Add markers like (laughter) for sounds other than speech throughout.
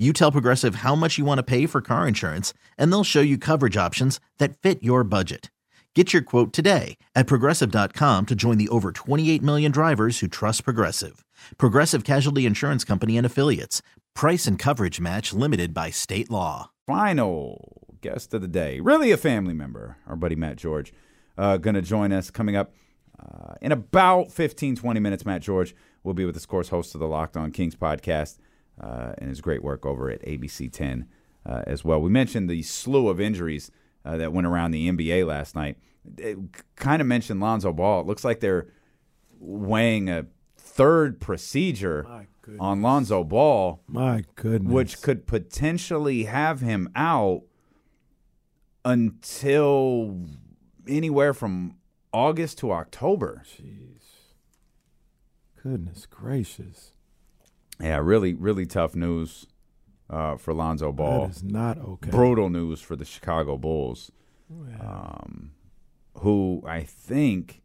You tell Progressive how much you want to pay for car insurance, and they'll show you coverage options that fit your budget. Get your quote today at progressive.com to join the over 28 million drivers who trust Progressive. Progressive Casualty Insurance Company and Affiliates. Price and coverage match limited by state law. Final guest of the day, really a family member, our buddy Matt George, uh, going to join us coming up uh, in about 15, 20 minutes. Matt George will be with us, of course, host of the Locked On Kings podcast and his great work over at ABC 10 uh, as well. We mentioned the slew of injuries uh, that went around the NBA last night. Kind of mentioned Lonzo Ball. It looks like they're weighing a third procedure on Lonzo Ball, My goodness. which could potentially have him out until anywhere from August to October. Jeez. Goodness gracious. Yeah, really, really tough news uh, for Lonzo Ball. That is not okay. brutal news for the Chicago Bulls, um, who I think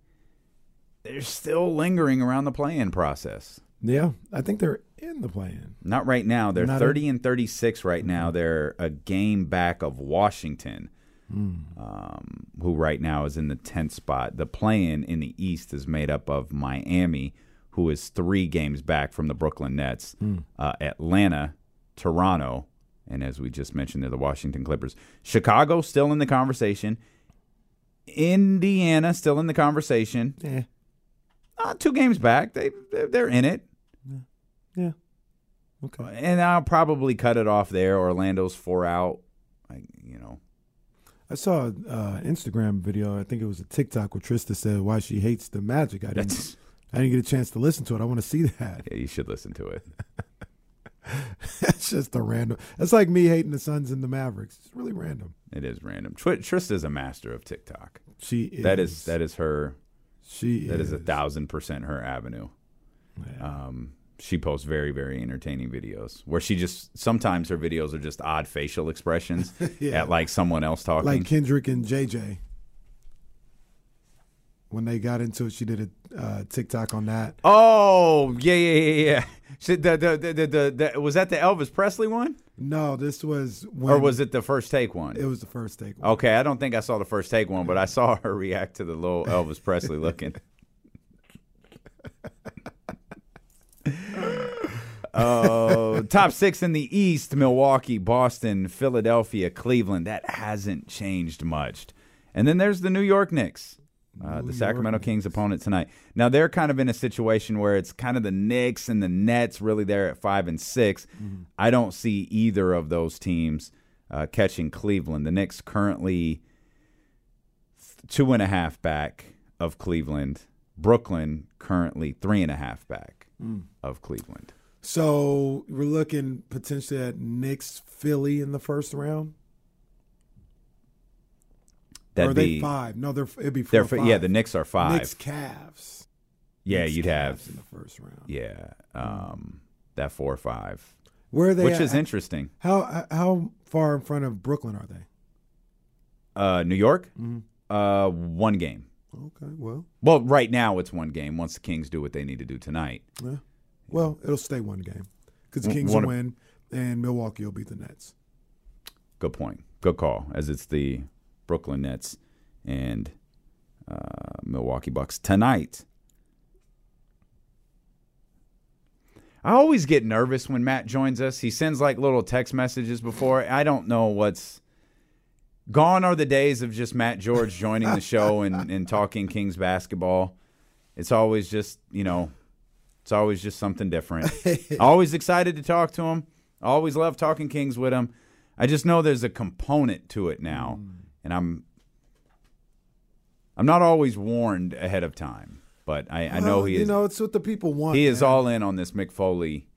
they're still lingering around the play-in process. Yeah, I think they're in the play-in. Not right now. They're Not 30 and 36 right now. They're a game back of Washington, um, who right now is in the 10th spot. The play-in in the East is made up of Miami, who is three games back from the Brooklyn Nets, uh, Atlanta, Toronto, and as we just mentioned, they're the Washington Clippers. Chicago still in the conversation. Indiana still in the conversation. Yeah. Uh, two games back. They they're, in it. Yeah. Okay. And I'll probably cut it off there. Orlando's four out. I, you know, I saw an uh, Instagram video. I think it was a TikTok where Trista said why she hates the Magic. I didn't. That's- I didn't get a chance to listen to it. I want to see that. yeah, you should listen to it. (laughs) That's just a random. That's like me hating the Suns and the Mavericks. It's really random. It is random. Tr- Trista's a master of TikTok. She is. That is that is her. She That is a thousand percent her avenue. Um, she posts very very entertaining videos where she just sometimes her videos are just odd facial expressions (laughs) Yeah. at like someone else talking. like Kendrick and JJ. When they got into it, she did a uh, TikTok on that. oh yeah yeah yeah yeah. She, the, the, the, the, the, the, was that the Elvis Presley one No, this was when or was it the first take one? It was the first take. Okay, I don't think I saw the first take one, but I saw her (laughs) react to the little Elvis Presley looking. (laughs) Oh, top six in the East: Milwaukee, Boston, Philadelphia, Cleveland. That hasn't changed much. And then there's the New York Knicks, uh, the Sacramento Kings opponent tonight. Now they're kind of in a situation where it's kind of the Knicks and the Nets really there at five and 6 I don't see either of those teams uh, catching Cleveland. The Knicks currently two and a half back of Cleveland. Brooklyn currently three and a half back of Cleveland. So we're looking potentially at Knicks, Philly in the first round. Or That'd are they be five? No, they're it'd be four. they're or five. yeah. The Knicks are five. Knicks, Cavs. yeah, Knicks, you'd Cavs have in the first round. yeah um, that four or five, Where are they? which at? is interesting. How how far in front of Brooklyn are they? Uh, New York, Mm-hmm. uh, one game. Okay, well, Well, right now it's one game. Once the Kings do what they need to do tonight, yeah. well, it'll stay one game because the Kings one will win and Milwaukee will beat the Nets. good point, good call. As it's the Brooklyn Nets and uh, Milwaukee Bucks tonight. I always get nervous when Matt joins us. He sends like little text messages before. I don't know what's gone are the days of just Matt George joining the show (laughs) and, and talking Kings basketball. It's always just, you know, It's always just something different. (laughs) always excited to talk to him. Always love talking Kings with him. I just know there's a component to it now, Mm. And I'm I'm not always warned ahead of time, but I, I know Well, he You is know, it's what the people want. he is man. all in on this Mick Foley,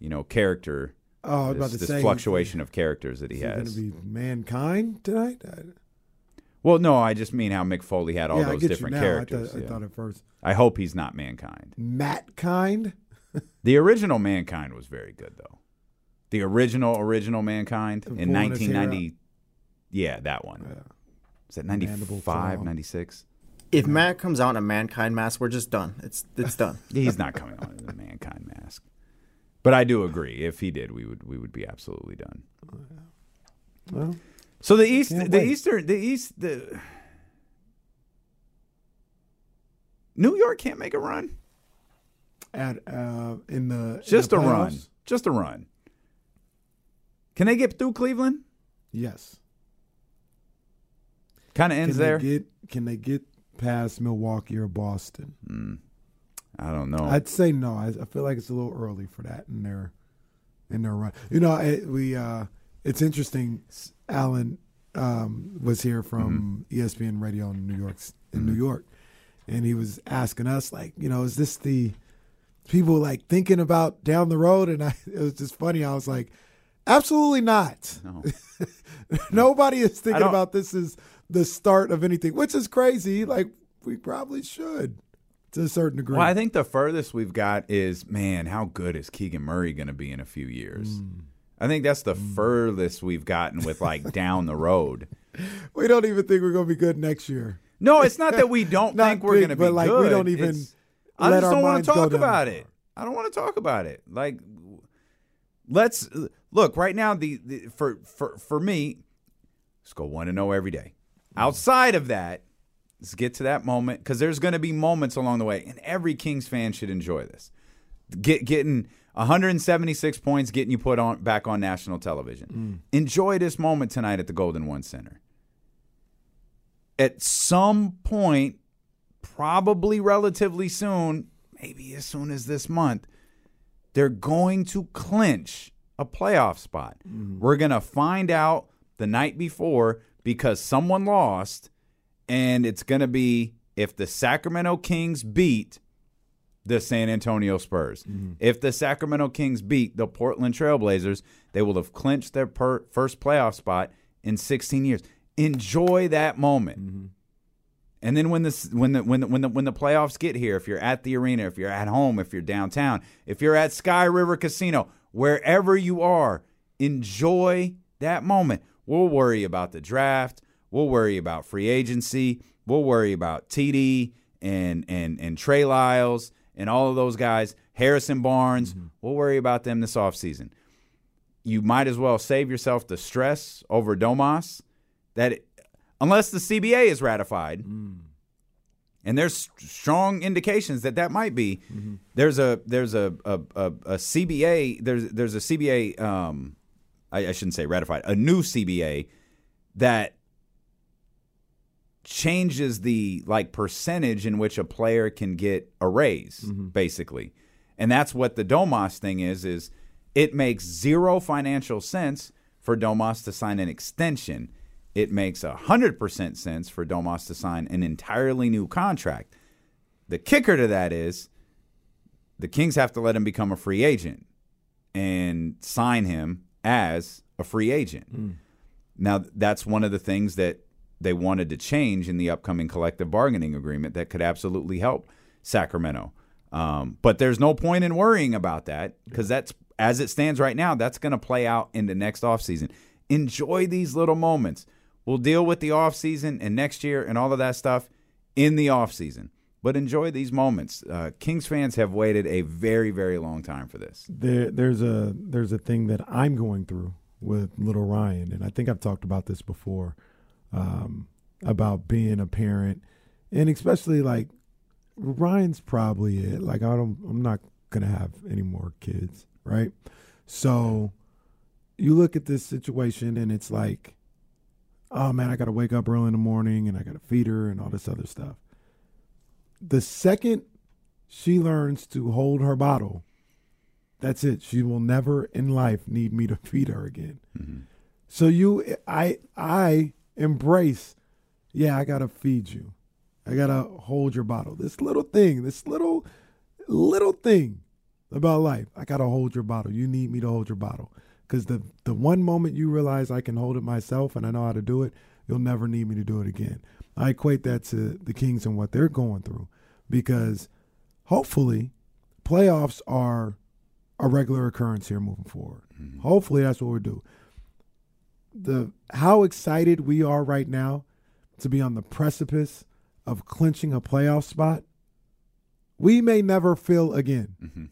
you know, character. Oh, this, about to this say fluctuation of characters that he Is it Going to be mankind tonight? I, Well, no, I just mean how Mick Foley had all yeah, those different you characters. I thought, yeah. I thought at first I hope he's not mankind. Matt kind. The original Mankind was very good, though. The original, original Mankind in Pulling his hair 1990. Yeah, that one. Yeah. Is that Mandible 95, 96? If Matt comes out in a mankind mask, we're just done. It's it's done. (laughs) He's not coming out in a Mankind mask. But I do agree. If he did, we would we would be absolutely done. Well, So the East, Can't the wait. Eastern, the East, the New York can't make a run. at uh, in the in Just the a run. Just a run. Can they get through Cleveland? Yes. Kind of Can ends they there. get Can they get past Milwaukee or Boston? I don't know. I'd say no. I, I feel like it's a little early for that in their in their run. You know, it, we uh, it's interesting. Alan um, was here from E ESPN Radio in New York in New York, and he was asking us like, you know, is this the people like thinking about down the road? And I, it was just funny. I was like, absolutely not. No. (laughs) Nobody is thinking about this as the start of anything, which is crazy. Like we probably should to a certain degree. Well, I think the furthest we've got is man, how good is Keegan Murray going to be in a few years? Mm. I think that's the furthest we've gotten with like (laughs) down the road. we don't even think we're going to be good next year. No, it's not that we (laughs) don't think we're going to be good. but, like, we don't even It's- I just don't want to talk about it. I don't want to talk about it. Like, let's look right now. The, the for for for me, let's go one and zero every day. Outside of that, let's get to that moment because there's going to be moments along the way, and every Kings fan should enjoy this. Get getting 176 points, getting you put on back on national television. Mm. Enjoy this moment tonight at the Golden One Center. At some point, probably relatively soon, maybe as soon as this month, they're going to clinch a playoff spot. Mm-hmm. We're going to find out the night before because someone lost, and it's going to be if the Sacramento Kings beat the San Antonio Spurs. Mm-hmm. If the Sacramento Kings beat the Portland Trailblazers, they will have clinched their per- first playoff spot in 16 years. Enjoy that moment. Mm-hmm. And then when the when the when the, when the when the playoffs get here, if you're at the arena, if you're at home, if you're downtown, if you're at Sky River Casino, wherever you are, enjoy that moment. We'll worry about the draft. We'll worry about free agency. We'll worry about TD and and and Trey Lyles and all of those guys, Harrison Barnes. Mm-hmm. We'll worry about them this offseason. You might as well save yourself the stress over Domas that it, unless the CBA is ratified, mm. and there's strong indications that that might be. Mm-hmm. There's a there's a a, a, a CBA there's there's a CBA um I, I shouldn't say ratified a new CBA that changes the like percentage in which a player can get a raise mm-hmm. basically. And that's what the domas thing is is it makes zero financial sense for domas to sign an extension. It makes 100% sense for domas to sign an entirely new contract. The kicker to that is the kings have to let him become a free agent and sign him as a free agent now, that's one of the things that they wanted to change in the upcoming collective bargaining agreement that could absolutely help Sacramento. Um, but there's no point in worrying about that because that's as it stands right now, that's going to play out in the next offseason. Enjoy these little moments. We'll deal with the offseason and next year and all of that stuff in the offseason. But enjoy these moments. Uh, Kings fans have waited a very, very long time for this. there there's a there's a thing that I'm going through with little Ryan, and I think I've talked about this before um, about being a parent, and especially like Ryan's probably it. Like I don't, I'm not gonna have any more kids, right? So you look at this situation, and it's like, oh man, I got to wake up early in the morning, and I got to feed her, and all this other stuff. The second she learns to hold her bottle, that's it. She will never in life need me to (laughs) feed her again. Mm-hmm. So you, I, I embrace. Yeah, I gotta feed you. I gotta hold your bottle. This little thing, this little, little thing about life. I gotta hold your bottle. You need me to hold your bottle. Because the the one moment you realize I can hold it myself and I know how to do it, you'll never need me to do it again. I equate that to the Kings and what they're going through, because hopefully, playoffs are a regular occurrence here moving forward. Mm-hmm. Hopefully, that's what we do. The how excited we are right now to be on the precipice of clinching a playoff spot, we may never feel again. Mm-hmm.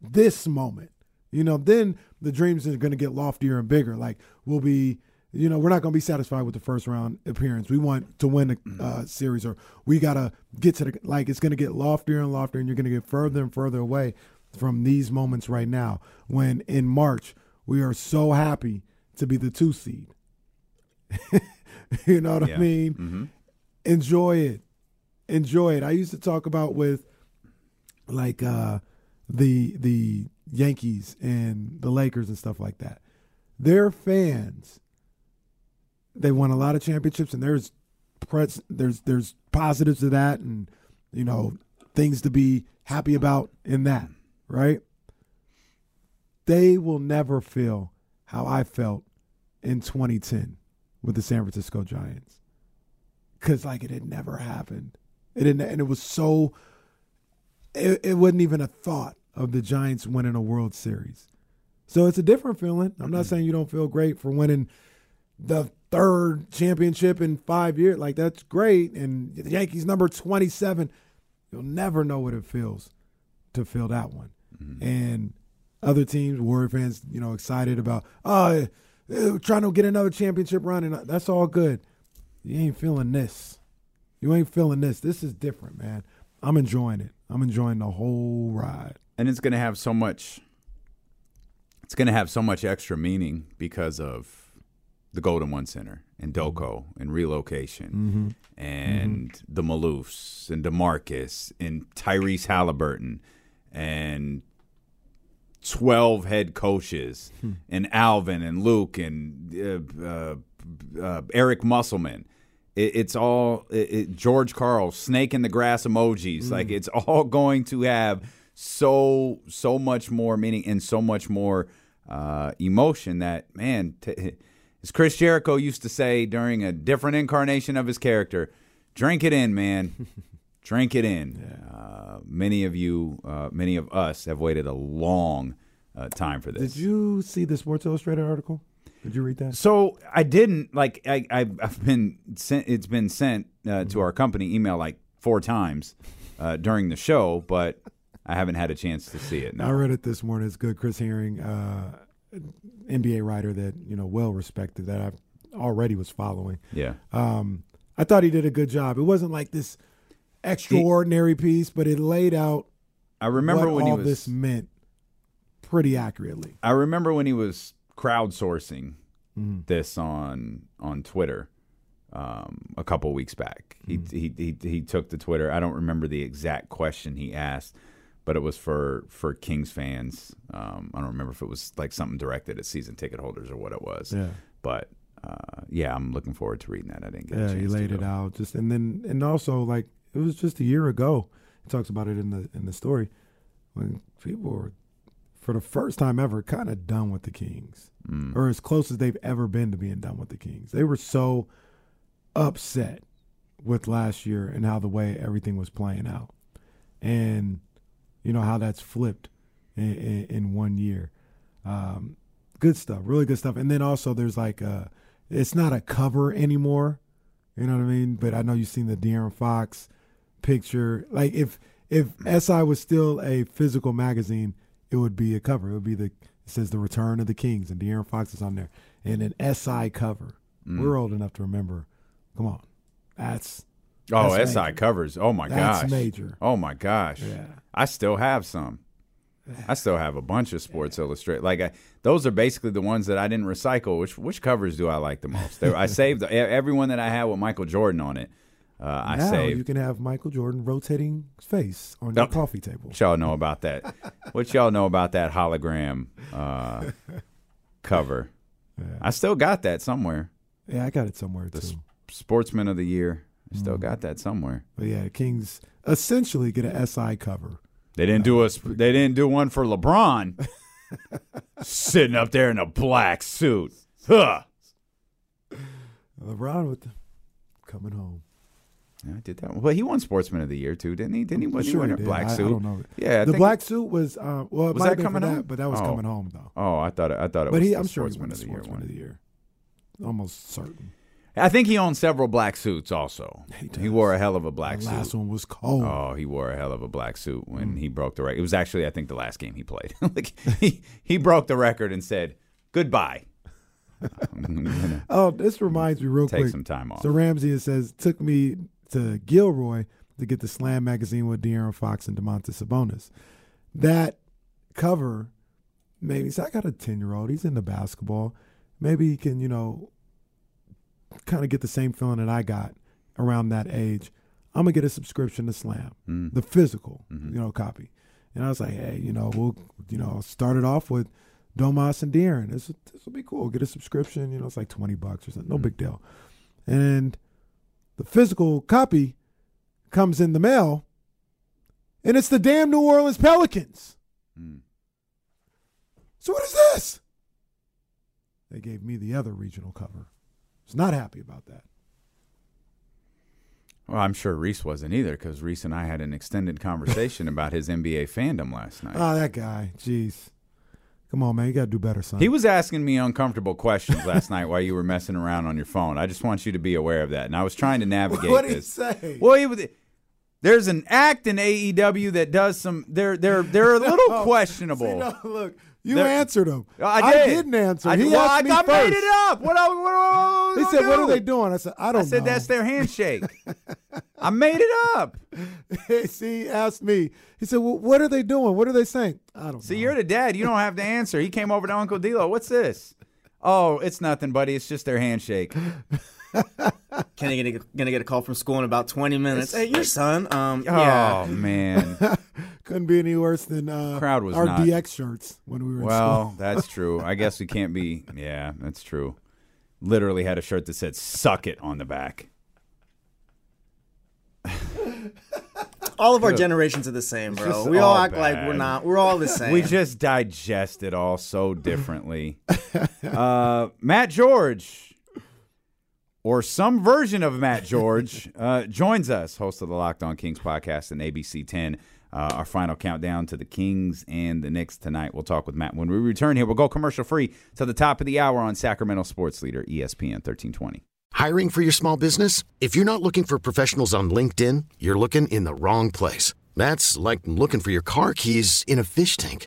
This moment, you know, then the dreams are going to get loftier and bigger. Like we'll be, you know, we're not going to be satisfied with the first round appearance. We want to win a uh, series, or we got to get to the like. It's going to get loftier and loftier, and you're going to get further and further away from these moments right now. When in March we are so happy to be the two seed. (laughs) you know what I Yeah. mean? hmm enjoy it enjoy it i used to talk about with like uh the the yankees and the lakers and stuff like that their fans they won a lot of championships and there's pres- there's there's positives to that and you know things to be happy about in that right they will never feel how i felt in 2010 with the san francisco giants because like it had never happened. It didn't, and it was so. It, it wasn't even a thought of the Giants winning a World Series. So it's a different feeling. I'm not mm-hmm. saying you don't feel great for winning the third championship in five years. Like that's great, and the Yankees number 27. You'll never know what it feels to feel that one. And other teams, Warrior fans, you know, excited about oh, eh, trying to get another championship run, and that's all good you ain't feeling this. You ain't feeling this. This is different, man. I'm enjoying it. I'm enjoying the whole ride. and it's to have so much it's going to have so much extra meaning because of the Golden One Center and Doko and relocation and the Maloofs and DeMarcus and Tyrese Halliburton and 12 head coaches and Alvin and Luke and uh, uh, uh, Eric Musselman. It, it's all it, it, George Karl, snake in the grass emojis. Like it's all (laughs) going to have so so much more meaning and so much more uh, emotion that man. T- as Chris Jericho used to say during a different incarnation of his character, drink it in, man. (laughs) drink it in. Uh, many of you, uh, many of us, have waited a long uh, time for this. Did you see the Sports Illustrated article? Did you read that? So I didn't like I I've, I've been sent. It's been sent uh, to our company email like four times uh, during the show, but I haven't had a chance to see it. I read it this morning. It's good. Chris Herring, uh, NBA writer that you know well respected that I already was following. Yeah. Um, I thought he did a good job. It wasn't like this extraordinary piece, but it laid out I remember what when he all was. this meant pretty accurately. I remember when he was crowdsourcing Mm-hmm. this on on Twitter um, a couple weeks back. He, Mm-hmm. he he he took to Twitter. I don't remember the exact question he asked, but it was for for Kings fans. Um, I don't remember if it was like something directed at season ticket holders or what it was. Yeah. But uh, yeah, I'm looking forward to reading that. I didn't get Yeah, to laid it out just and then and also like it was just a year ago. He talks about it in the in the story when people were for the first time ever kind of done with the Kings Mm. or as close as they've ever been to being done with the Kings. They were so upset with last year and how the way everything was playing out, and you know how that's flipped in, in, in one year. Um, good stuff, really good stuff. And then also there's like a, it's not a cover anymore. You know what I mean? But I know you've seen the De'Aaron Fox picture. Like if if SI was still a physical magazine, it would be a cover. It would be the it says the Return of the Kings and De'Aaron Fox is on there and an SI cover. Mm. We're old enough to remember. Come on, that's Oh, That's SI major. covers. Oh my That's gosh. major. Oh my gosh. Yeah. I still have some. I still have a bunch of Sports Illustrated. Like I, those are basically the ones that I didn't recycle. Which which covers do I like the most? There, I (laughs) saved everyone that I had with Michael Jordan on it. Uh, I now say you can have Michael Jordan rotating face on your Yep. coffee table. What y'all know about that? what y'all know about that hologram uh, (laughs) cover? I still got that somewhere. Yeah, I got it somewhere The too. s- Sportsman of the Year. I Mm. still got that somewhere. But yeah, the Kings essentially get a SI cover. They didn't do us. They didn't do one for LeBron. (laughs) Sitting up there in a black suit. Huh. LeBron with the coming home. Yeah, I did that one. Well, he won Sportsman of the Year too, didn't he? Didn't he? Wasn't sure he wearing a black I- I suit? don't know. Yeah, I the black suit was um, well, it Was that coming that, home? but that was Oh. coming home though. Oh, I thought. I thought it But was he, I'm sure he Sportsman won of the Year one. of the Year. Almost certain. I think he owned several black suits. Also, He he, wore a hell of a black the suit. last one was cold. Oh, he wore a hell of a black suit when Mm. he broke the record. It was actually, I think, the last game he played. (laughs) like he he broke the record and said goodbye. (laughs) Oh, this reminds me real take quick. some time off. So Ramsey says took me to Gilroy to get the Slam magazine with De'Aaron Fox and Domantas Sabonis. That cover maybe say, I got a ten year old. He's into basketball. Maybe he can, you know, kind of get the same feeling that I got around that age. I'm gonna get a subscription to Slam, Mm. the physical, Mhm. you know, copy. And I was like, hey, you know, we'll, you know, start it off with Domas and De'Aaron. This this will be cool. Get a subscription. You know, it's like twenty bucks or something. No big deal. And the physical copy comes in the mail, and it's the damn New Orleans Pelicans. Mm. So what is this? They gave me the other regional cover. Was not happy about that. Well, I'm sure Reese wasn't either because Reese and I had an extended conversation (laughs) about his NBA fandom last night. Oh, that guy. Jeez. Come on, man. You got to do better, son. He was asking me uncomfortable questions last night while you were messing around on your phone. I just want you to be aware of that. And I was trying to (laughs) navigate what did he say? Well, he was. There's an act in AEW that does some. They're they're they're a little No. (laughs) Oh, questionable. See, no, look, you There- answered him. Oh, I did. didn't answer. I, he well, asked I, me I first. made it up. What? I, what, what, He what said, do? "What are they doing?" I said, "I don't I said know." that's their handshake. (laughs) I made it up. (laughs) See, he asked me. He said, well, "What are they doing? What are they saying?" I don't See, know. you're the dad. You don't have to answer. He came over to Uncle D'Lo. What's this? Oh, it's nothing, buddy. It's just their handshake. Kenny gonna get, gonna get a call from school in about 20 minutes. Hey, your son. Um, Oh yeah. man. (laughs) Couldn't be any worse than uh, Crowd was our not- DX shirts when we were in Well, school. that's (laughs) true. I guess we can't be. Yeah, that's true. Literally had a shirt that said "suck it" on the back. (laughs) All of our generations are the same, bro. We all all act like we're not. We're all the same. We just digest it all so differently. uh, Matt George, or some version of Matt George, (laughs) uh, joins us, host of the Locked On Kings podcast and ABC 10. Uh, our final countdown to the Kings and the Knicks tonight. We'll talk with Matt when we return here. We'll go commercial free to the top of the hour on Sacramento Sports Leader ESPN 1320. Hiring for your small business? If you're not looking for professionals on LinkedIn, you're looking in the wrong place. That's like looking for your car keys in a fish tank.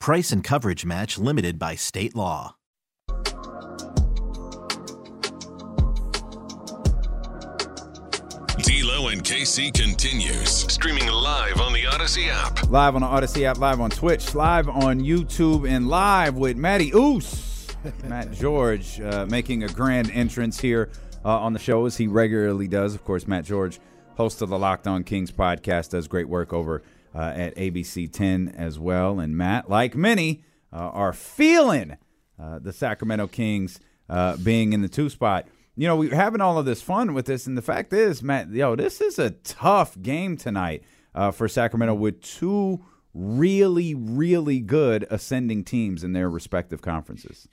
Price and coverage match limited by state law. D'Lo and KC continues streaming live on the Odyssey app. Live on the Odyssey app, live on Twitch, live on YouTube, and live with Matty Oos. (laughs) Matt George uh, making a grand entrance here uh, on the show as he regularly does. Of course, Matt George, host of the Locked On Kings podcast, does great work over uh, at ABC 10 as well. And Matt, like many, uh, are feeling uh, the Sacramento Kings uh, being in the two spot you know, we're having all of this fun with this, and the fact is, Matt, yo, this is a tough game tonight uh, for Sacramento with two really, really good ascending teams in their respective conferences.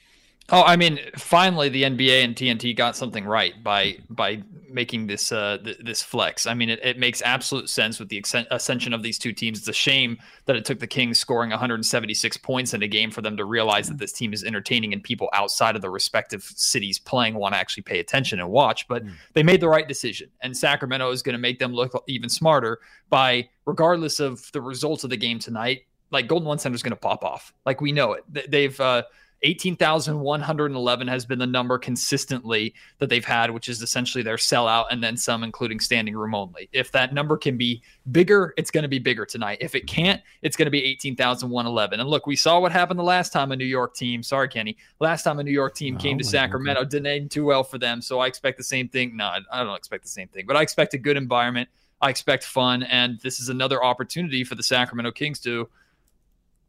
Oh, I mean, finally the NBA and TNT got something right by by making this uh, th- this flex. I mean, it, it, makes absolute sense with the ascension of these two teams. It's a shame that it took the Kings scoring 176 points in a game for them to realize that this team is entertaining and people outside of the respective cities playing want to actually pay attention and watch. But mm. they made the right decision, and Sacramento is going to make them look even smarter by, regardless of the results of the game tonight. Like Golden One Center is going to pop off. Like we know it. They've uh, 18,111 has been the number consistently that they've had, which is essentially their sellout and then some, including standing room only. If that number can be bigger, it's going to be bigger tonight. If it can't, it's going to be 18,111. And look, we saw what happened the last time a New York team, sorry, Kenny, last time a New York team came oh to Sacramento, didn't end too well for them. So I expect the same thing. No, I don't expect the same thing, but I expect a good environment. I expect fun. And this is another opportunity for the Sacramento Kings to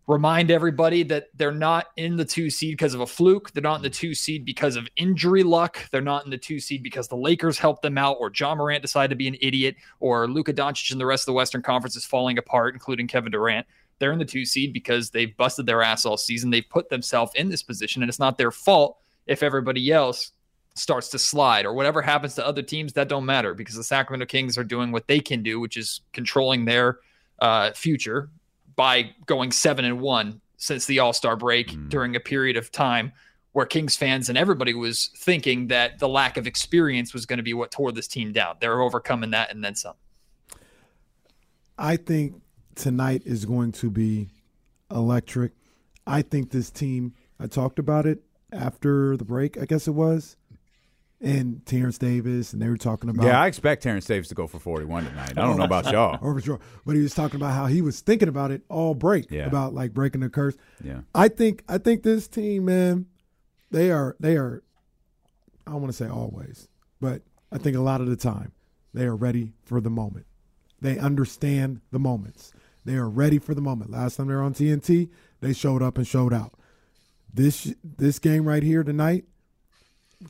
remind everybody that they're not in the two seed because of a fluke. They're not in the two seed because of injury luck. They're not in the two seed because the Lakers helped them out, or Ja Morant decided to be an idiot, or Luka Doncic and the rest of the Western Conference is falling apart, including Kevin Durant. They're in the two seed because they've busted their ass all season. They've put themselves in this position, and it's not their fault if everybody else starts to slide or whatever happens to other teams. That don't matter because the Sacramento Kings are doing what they can do, which is controlling their uh, future by going seven and one since the All Star break mm. during a period of time where Kings fans and everybody was thinking that the lack of experience was going to be what tore this team down. They're overcoming that and then some. I think tonight is going to be electric. I think this team, I talked about it after the break, I guess it was and Terence Davis, and they were talking about. Yeah, I expect Terence Davis to go for 41 tonight. I don't know oh, about (laughs) y'all. Oh, Over sure. But he was talking about how he was thinking about it all break, yeah. about like breaking the curse. Yeah. I think I think this team, man, they are they are I don't want to say always, but I think a lot of the time they are ready for the moment. They understand the moments. They are ready for the moment. Last time they were on TNT, they showed up and showed out. This this game right here tonight,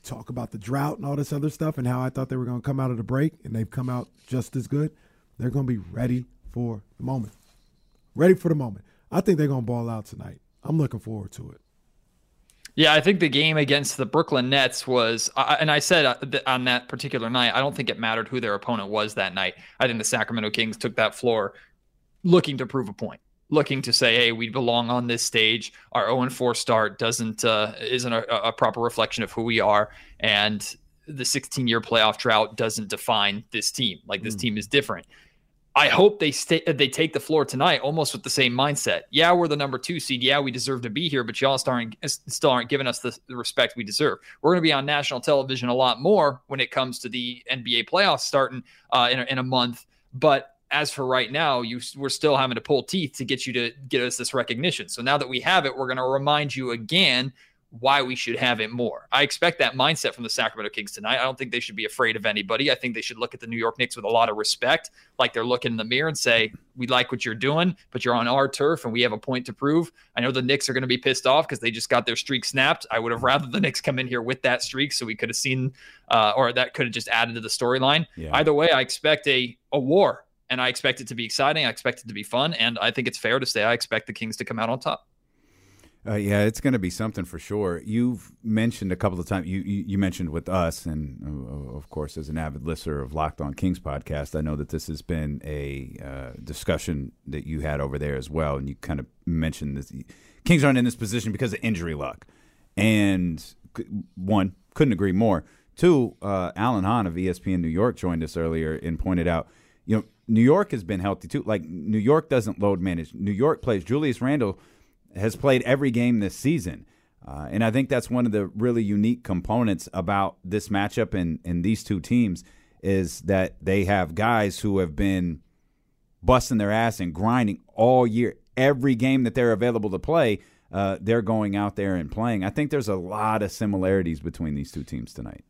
talk about the drought and all this other stuff and how I thought they were going to come out of the break and they've come out just as good. They're going to be ready for the moment. Ready for the moment. I think they're going to ball out tonight. I'm looking forward to it. Yeah, I think the game against the Brooklyn Nets was, and I said uh, on that particular night, I don't think it mattered who their opponent was that night. I think the Sacramento Kings took that floor looking to prove a point looking to say, hey, we belong on this stage. Our 0 4 start doesn't uh, isn't a, a, proper reflection of who we are, and the 16 year playoff drought doesn't define this team. Like this mm. team is different. I hope they stay. They take the floor tonight, almost with the same mindset. Yeah, we're the number two seed. Yeah, we deserve to be here, but y'all still aren't, still aren't giving us the, the respect we deserve. We're going to be on national television a lot more when it comes to the NBA playoffs starting uh, in, a, in a month. But as for right now, you we're still having to pull teeth to get you to get us this recognition. So now that we have it, we're going to remind you again why we should have it more. I expect that mindset from the Sacramento Kings tonight. I don't think they should be afraid of anybody. I think they should look at the New York Knicks with a lot of respect, like they're looking in the mirror and say, "We like what you're doing, but you're on our turf and we have a point to prove." I know the Knicks are going to be pissed off because they just got their streak snapped. I would have rather the Knicks come in here with that streak so we could have seen, uh, or that could have just added to the storyline. Yeah. Either way, I expect a a war and I expect it to be exciting. I expect it to be fun, and I think it's fair to say I expect the Kings to come out on top. Uh, yeah, it's going to be something for sure. You've mentioned a couple of times. You you, mentioned with us, and uh, of course, as an avid listener of Locked On Kings podcast, I know that this has been a uh, discussion that you had over there as well. And you kind of mentioned that Kings aren't in this position because of injury luck. And one couldn't agree more. Two, uh, Alan Hahn of ESPN New York joined us earlier and pointed out, you know, New York has been healthy too. Like New York doesn't load manage. New York plays. Julius Randle has played every game this season. Uh, and I think that's one of the really unique components about this matchup and, these two teams is that they have guys who have been busting their ass and grinding all year. Every game that they're available to play, uh, they're going out there and playing. I think there's a lot of similarities between these two teams tonight.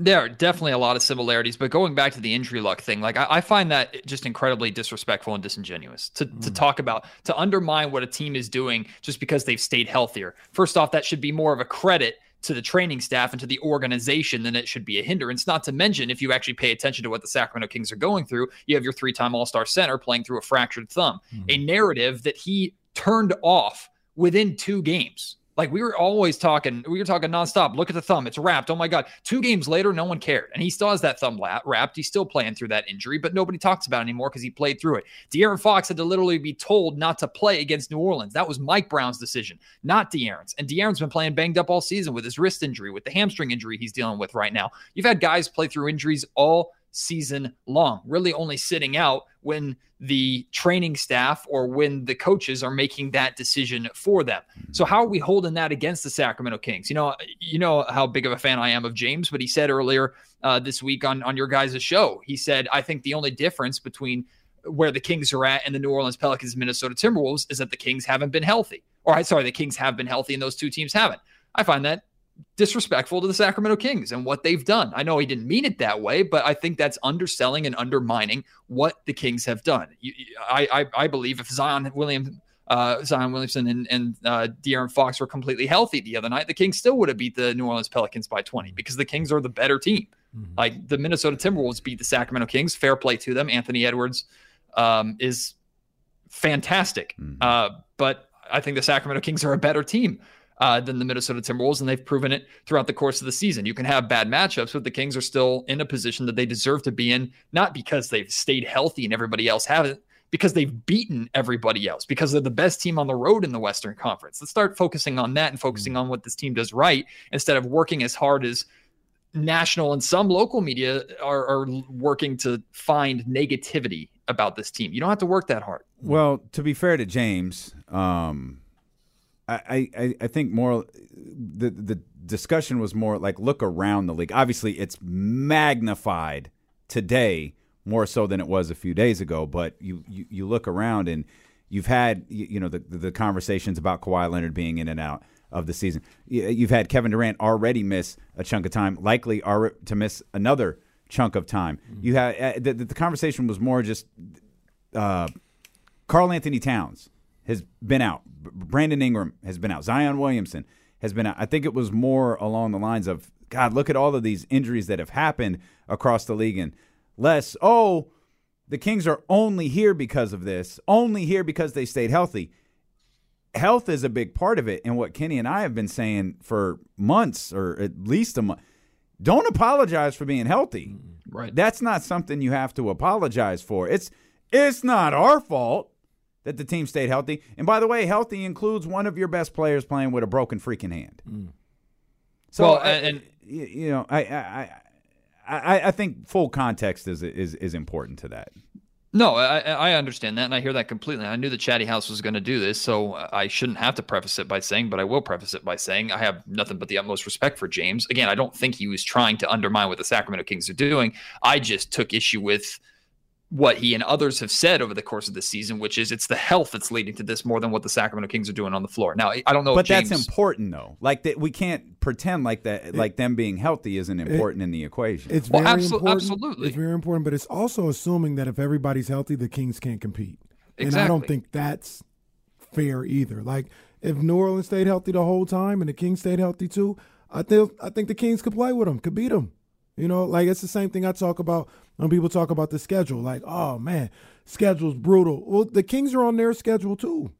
There are definitely a lot of similarities, but going back to the injury luck thing, like I, I find that just incredibly disrespectful and disingenuous to, mm. to talk about, to undermine what a team is doing just because they've stayed healthier. First off, that should be more of a credit to the training staff and to the organization than it should be a hindrance. Not to mention, if you actually pay attention to what the Sacramento Kings are going through, you have your three time All Star center playing through a fractured thumb, mm. a narrative that he turned off within two games. Like we were always talking, we were talking nonstop. Look at the thumb; it's wrapped. Oh my god! Two games later, no one cared, and he still has that thumb wrapped. He's still playing through that injury, but nobody talks about it anymore because he played through it. De'Aaron Fox had to literally be told not to play against New Orleans. That was Mike Brown's decision, not De'Aaron's. And De'Aaron's been playing banged up all season with his wrist injury, with the hamstring injury he's dealing with right now. You've had guys play through injuries all season long, really only sitting out when the training staff or when the coaches are making that decision for them. So how are we holding that against the Sacramento Kings? You know, you know how big of a fan I am of James, but he said earlier uh, this week on on your guys' show, he said, I think the only difference between where the Kings are at and the New Orleans Pelicans, and Minnesota Timberwolves is that the Kings haven't been healthy. Or sorry, the Kings have been healthy and those two teams haven't. I find that disrespectful to the Sacramento Kings and what they've done. I know he didn't mean it that way, but I think that's underselling and undermining what the Kings have done. You, I, I, I believe if Zion Williams, uh, Zion Williamson and, and uh, De'Aaron Fox were completely healthy the other night, the Kings still would have beat the New Orleans Pelicans by 20 because the Kings are the better team. Mm-hmm. Like the Minnesota Timberwolves beat the Sacramento Kings. Fair play to them. Anthony Edwards um, is fantastic. Mm-hmm. Uh, but I think the Sacramento Kings are a better team uh, than the Minnesota Timberwolves, and they've proven it throughout the course of the season. You can have bad matchups, but the Kings are still in a position that they deserve to be in, not because they've stayed healthy and everybody else haven't, because they've beaten everybody else, because they're the best team on the road in the Western Conference. Let's start focusing on that and focusing on what this team does right instead of working as hard as national and some local media are, are working to find negativity about this team. You don't have to work that hard. Well, to be fair to James, um, I, I, I think more the the discussion was more like look around the league. Obviously, it's magnified today more so than it was a few days ago. But you you, you look around and you've had you, you know the the conversations about Kawhi Leonard being in and out of the season. You've had Kevin Durant already miss a chunk of time, likely are to miss another chunk of time. Mm-hmm. You had uh, the, the conversation was more just uh, Karl-Anthony Towns has been out. Brandon Ingram has been out. Zion Williamson has been out. I think it was more along the lines of, God, look at all of these injuries that have happened across the league, and less, oh, the Kings are only here because of this, only here because they stayed healthy. Health is a big part of it, and what Kenny and I have been saying for months, or at least a month. Don't apologize for being healthy. Right. That's not something you have to apologize for. It's it's not our fault that the team stayed healthy. And by the way, healthy includes one of your best players playing with a broken freaking hand. Mm. So, well, and, and you know, I, I, I, I think full context is is is important to that. No, I, I understand that, and I hear that completely. I knew the Chatty House was going to do this, so I shouldn't have to preface it by saying, but I will preface it by saying I have nothing but the utmost respect for James. Again, I don't think he was trying to undermine what the Sacramento Kings are doing. I just took issue with what he and others have said over the course of the season, which is it's the health that's leading to this more than what the Sacramento Kings are doing on the floor. Now, I don't know, but James, that's important though. Like that, we can't pretend like that, it, like them being healthy isn't important it, in the equation. It's very abso- important. Absolutely, it's very important. But it's also assuming that if everybody's healthy, the Kings can't compete. Exactly. And I don't think that's fair either. Like if New Orleans stayed healthy the whole time and the Kings stayed healthy too, I think I think the Kings could play with them, could beat them. You know, like it's the same thing I talk about when people talk about the schedule. Like, oh man, schedule's brutal. Well, the Kings are on their schedule too.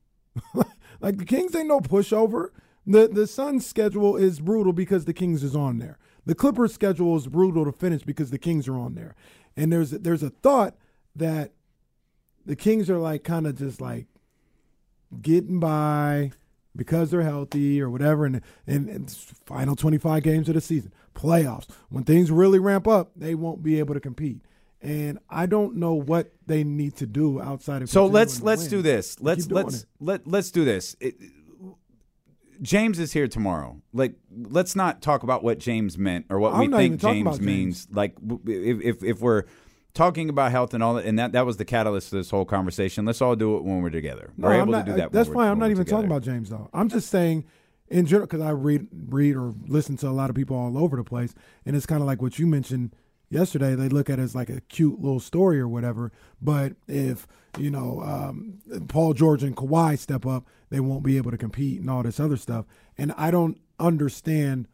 (laughs) Like the Kings ain't no pushover. The the Suns schedule is brutal because the Kings is on there. The Clippers schedule is brutal to finish because the Kings are on there. And there's there's a thought that the Kings are like kind of just like getting by because they're healthy or whatever and, and, and final 25 games of the season playoffs when things really ramp up they won't be able to compete and I don't know what they need to do outside of. So let's let's win. do this. Let's let's let let's do this. It, James is here tomorrow. Like, let's not talk about what James meant or what I'm we think talking James means. Like, if, if if we're talking about health and all that, and that that was the catalyst of this whole conversation. Let's all do it when we're together. No, we're I'm able not, to do uh, that. That's fine. I'm not even talking about James though. I'm just saying in general because I read read or listen to a lot of people all over the place, and it's kind of like what you mentioned yesterday. They look at it as like a cute little story or whatever. But if you know um, Paul George and Kawhi step up, they won't be able to compete and all this other stuff. And I don't understand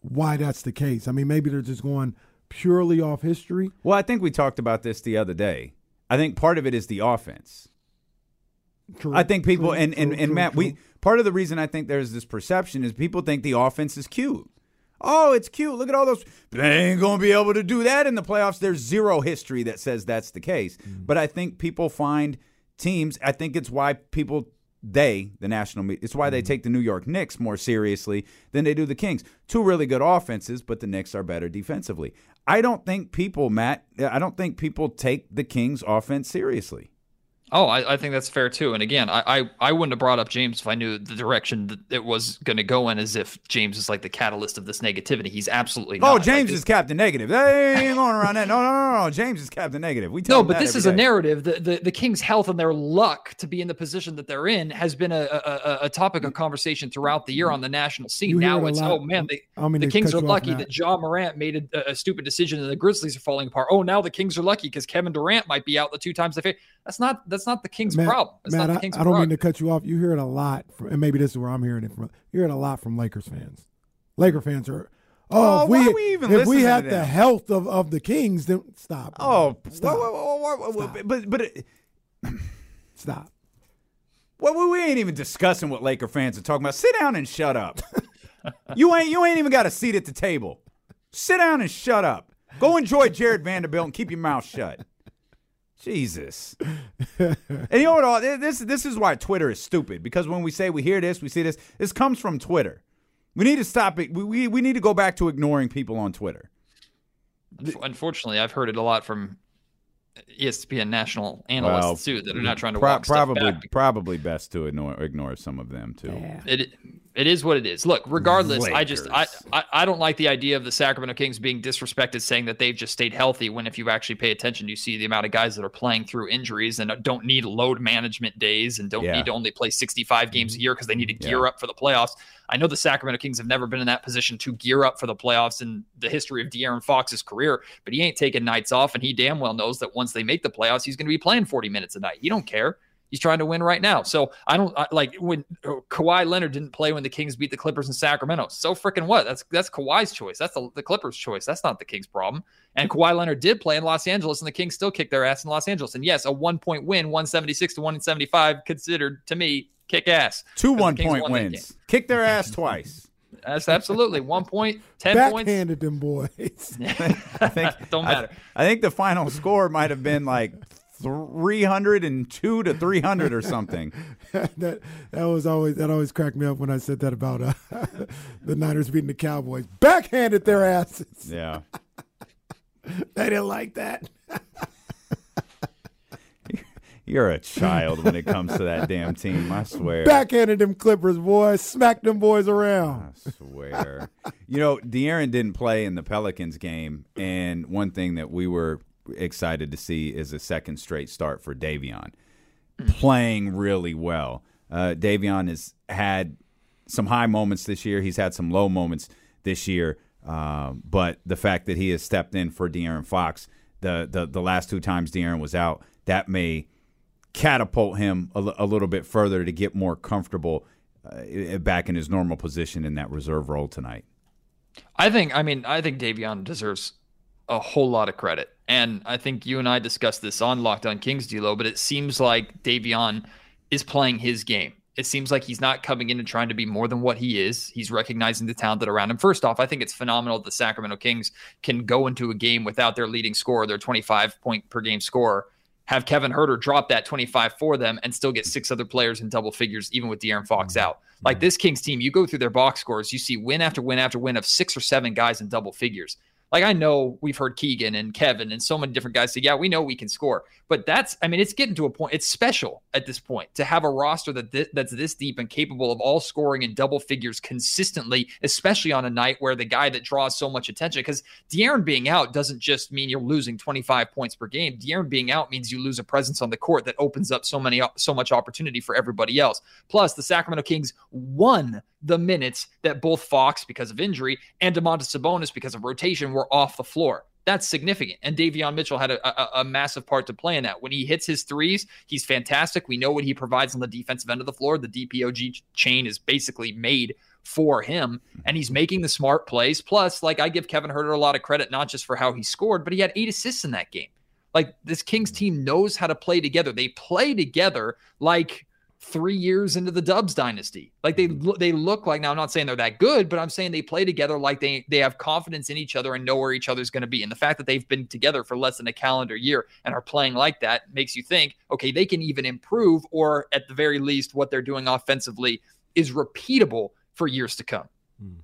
why that's the case. I mean, maybe they're just going purely off history. Well, I think we talked about this the other day. I think part of it is the offense. True, I think people true, and, and, true, and Matt, we part of the reason I think there's this perception is people think the offense is cute. Oh, it's cute. Look at all those. They ain't gonna be able to do that in the playoffs. There's zero history that says that's the case. Mm-hmm. But I think people find teams. I think it's why people they the national media. It's why they Mm-hmm. take the New York Knicks more seriously than they do the Kings. Two really good offenses, but the Knicks are better defensively. I don't think people, Matt. I don't think people take the Kings offense seriously. Oh, I, I think that's fair too. And again, I, I, I wouldn't have brought up James if I knew the direction that it was going to go in, as if James is like the catalyst of this negativity. He's absolutely oh, not. Oh, Like, James it- is Captain Negative. They ain't going around that. No, no, no, no. James is Captain Negative. We tell No, but that this every is a narrative. The, the the Kings' health and their luck to be in the position that they're in has been a a, a- a topic of conversation throughout the year on the national scene. You now it's oh man, they, I mean, the Kings are lucky that Ja Morant made a, a stupid decision and the Grizzlies are falling apart. Oh, now the Kings are lucky because Kevin Durant might be out the two times they face. That's not that's not the Kings' Matt, problem. That's Matt, not the I, Kings' I don't mean to cut you off. You hear it a lot, from, and maybe this is where I'm hearing it from. You hear it a lot from Lakers fans. Laker fans are, oh, Oh, if we, are we even if listening we to had the them? health of, of the Kings, then stop. Oh, stop, whoa, whoa, whoa, whoa, whoa, Stop. but but it- stop. well, we- we ain't even discussing what Laker fans are talking about. Sit down and shut up. you ain't you ain't even got a seat at the table. Sit down and shut up. Go enjoy Jarred Vanderbilt and keep your mouth shut. Jesus. and you know what? all- This this is why Twitter is stupid because when we say we hear this, we see this. This comes from Twitter. We need to stop it. We, we, we need to go back to ignoring people on Twitter. Unfortunately, I've heard it a lot from ESPN national analysts Well, too that are not trying to Pro- walk stuff probably back. probably best to ignore ignore some of them too. It it is what it is. Look, regardless, I just I, I I don't like the idea of the Sacramento Kings being disrespected, saying that they've just stayed healthy. When if you actually pay attention, you see the amount of guys that are playing through injuries and don't need load management days and don't Yeah. need to only play 65 games mm-hmm. a year because they need to gear Yeah. up for the playoffs. I know the Sacramento Kings have never been in that position to gear up for the playoffs in the history of De'Aaron Fox's career, but he ain't taking nights off, and he damn well knows that once they make the playoffs, he's going to be playing 40 minutes a night. He don't care. He's trying to win right now. So I don't I, like when uh, Kawhi Leonard didn't play when the Kings beat the Clippers in Sacramento. So freaking what? That's that's Kawhi's choice. That's the, the Clippers' choice. That's not the Kings' problem. And Kawhi Leonard did play in Los Angeles, and the Kings still kicked their ass in Los Angeles. And yes, a one point win, 176 to 175, considered to me kick ass. Two one point wins. Kick their ass twice. (laughs) That's absolutely one point, 10 points. Backhanded them boys. (laughs) I think (laughs) Don't I- matter. I, think the final score might have been like three hundred and two to three hundred or something. (laughs) that that was always that always cracked me up when I said that about uh, (laughs) the Niners beating the Cowboys. Backhanded their asses. Yeah. (laughs) They didn't like that. You're a child when it comes to that damn team. I swear. Backhanded them Clippers, boys. Smacked them boys around. I swear. you know, De'Aaron didn't play in the Pelicans game, and one thing that we were excited to see is a second straight start for Davion, playing really well. Uh, Davion has had some high moments this year. He's had some low moments this year, um, but the fact that he has stepped in for De'Aaron Fox the the the last two times De'Aaron was out, that may catapult him a, a little bit further to get more comfortable uh, back in his normal position in that reserve role tonight. I think, I mean, I think Davion deserves a whole lot of credit. And I think you and I discussed this on Locked on Kings, D'Lo, but it seems like Davion is playing his game. It seems like he's not coming in and trying to be more than what he is. He's recognizing the talent that around him. First off, I think it's phenomenal the Sacramento Kings can go into a game without their leading scorer, their 25 point per game scorer, have Kevin Huerter drop that 25 for them and still get six other players in double figures, even with De'Aaron Fox mm-hmm. out. Like this Kings team, you go through their box scores, you see win after win after win of six or seven guys in double figures like I know we've heard Keegan and Kevin and so many different guys say, yeah, we know we can score. But that's, I mean, it's getting to a point. It's special at this point to have a roster that th- that's this deep and capable of all scoring in double figures consistently, especially on a night where the guy that draws so much attention. Because De'Aaron being out doesn't just mean you're losing 25 points per game. De'Aaron being out means you lose a presence on the court that opens up so many so much opportunity for everybody else. Plus, the Sacramento Kings won the minutes that both Fox, because of injury, and Domantas Sabonis, because of rotation, were off the floor. That's significant. And Davion Mitchell had a, a, a, massive part to play in that. When he hits his threes, he's fantastic. We know what he provides on the defensive end of the floor. The DPOG chain is basically made for him, and he's making the smart plays. Plus, like I give Kevin Huerter a lot of credit, not just for how he scored, but he had eight assists in that game. Like this Kings team knows how to play together. They play together like three years into the Dubs dynasty. Like they they look like now. I'm not saying they're that good, but I'm saying they play together like they they have confidence in each other and know where each other's going to be. And the fact that they've been together for less than a calendar year and are playing like that makes you think, okay, they can even improve, or at the very least, what they're doing offensively is repeatable for years to come. Hmm.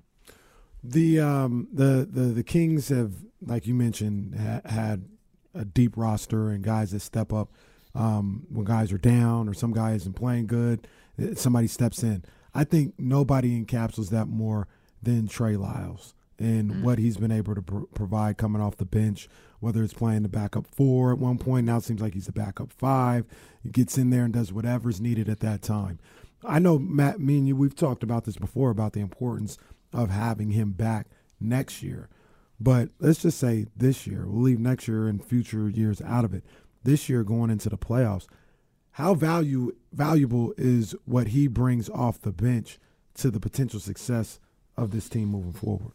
The um the the the Kings have, like you mentioned, ha- had a deep roster and guys that step up um, when guys are down or some guy isn't playing good, eh, somebody steps in. I think nobody encapsulates that more than Trey Lyles and mm what he's been able to pr- provide coming off the bench, whether it's playing the backup four at one point, now it seems like he's the backup five. He gets in there and does whatever's needed at that time. I know, Matt, me and you, we've talked about this before about the importance of having him back next year. But let's just say this year, we'll leave next year and future years out of it this year going into the playoffs, how value valuable is what he brings off the bench to the potential success of this team moving forward?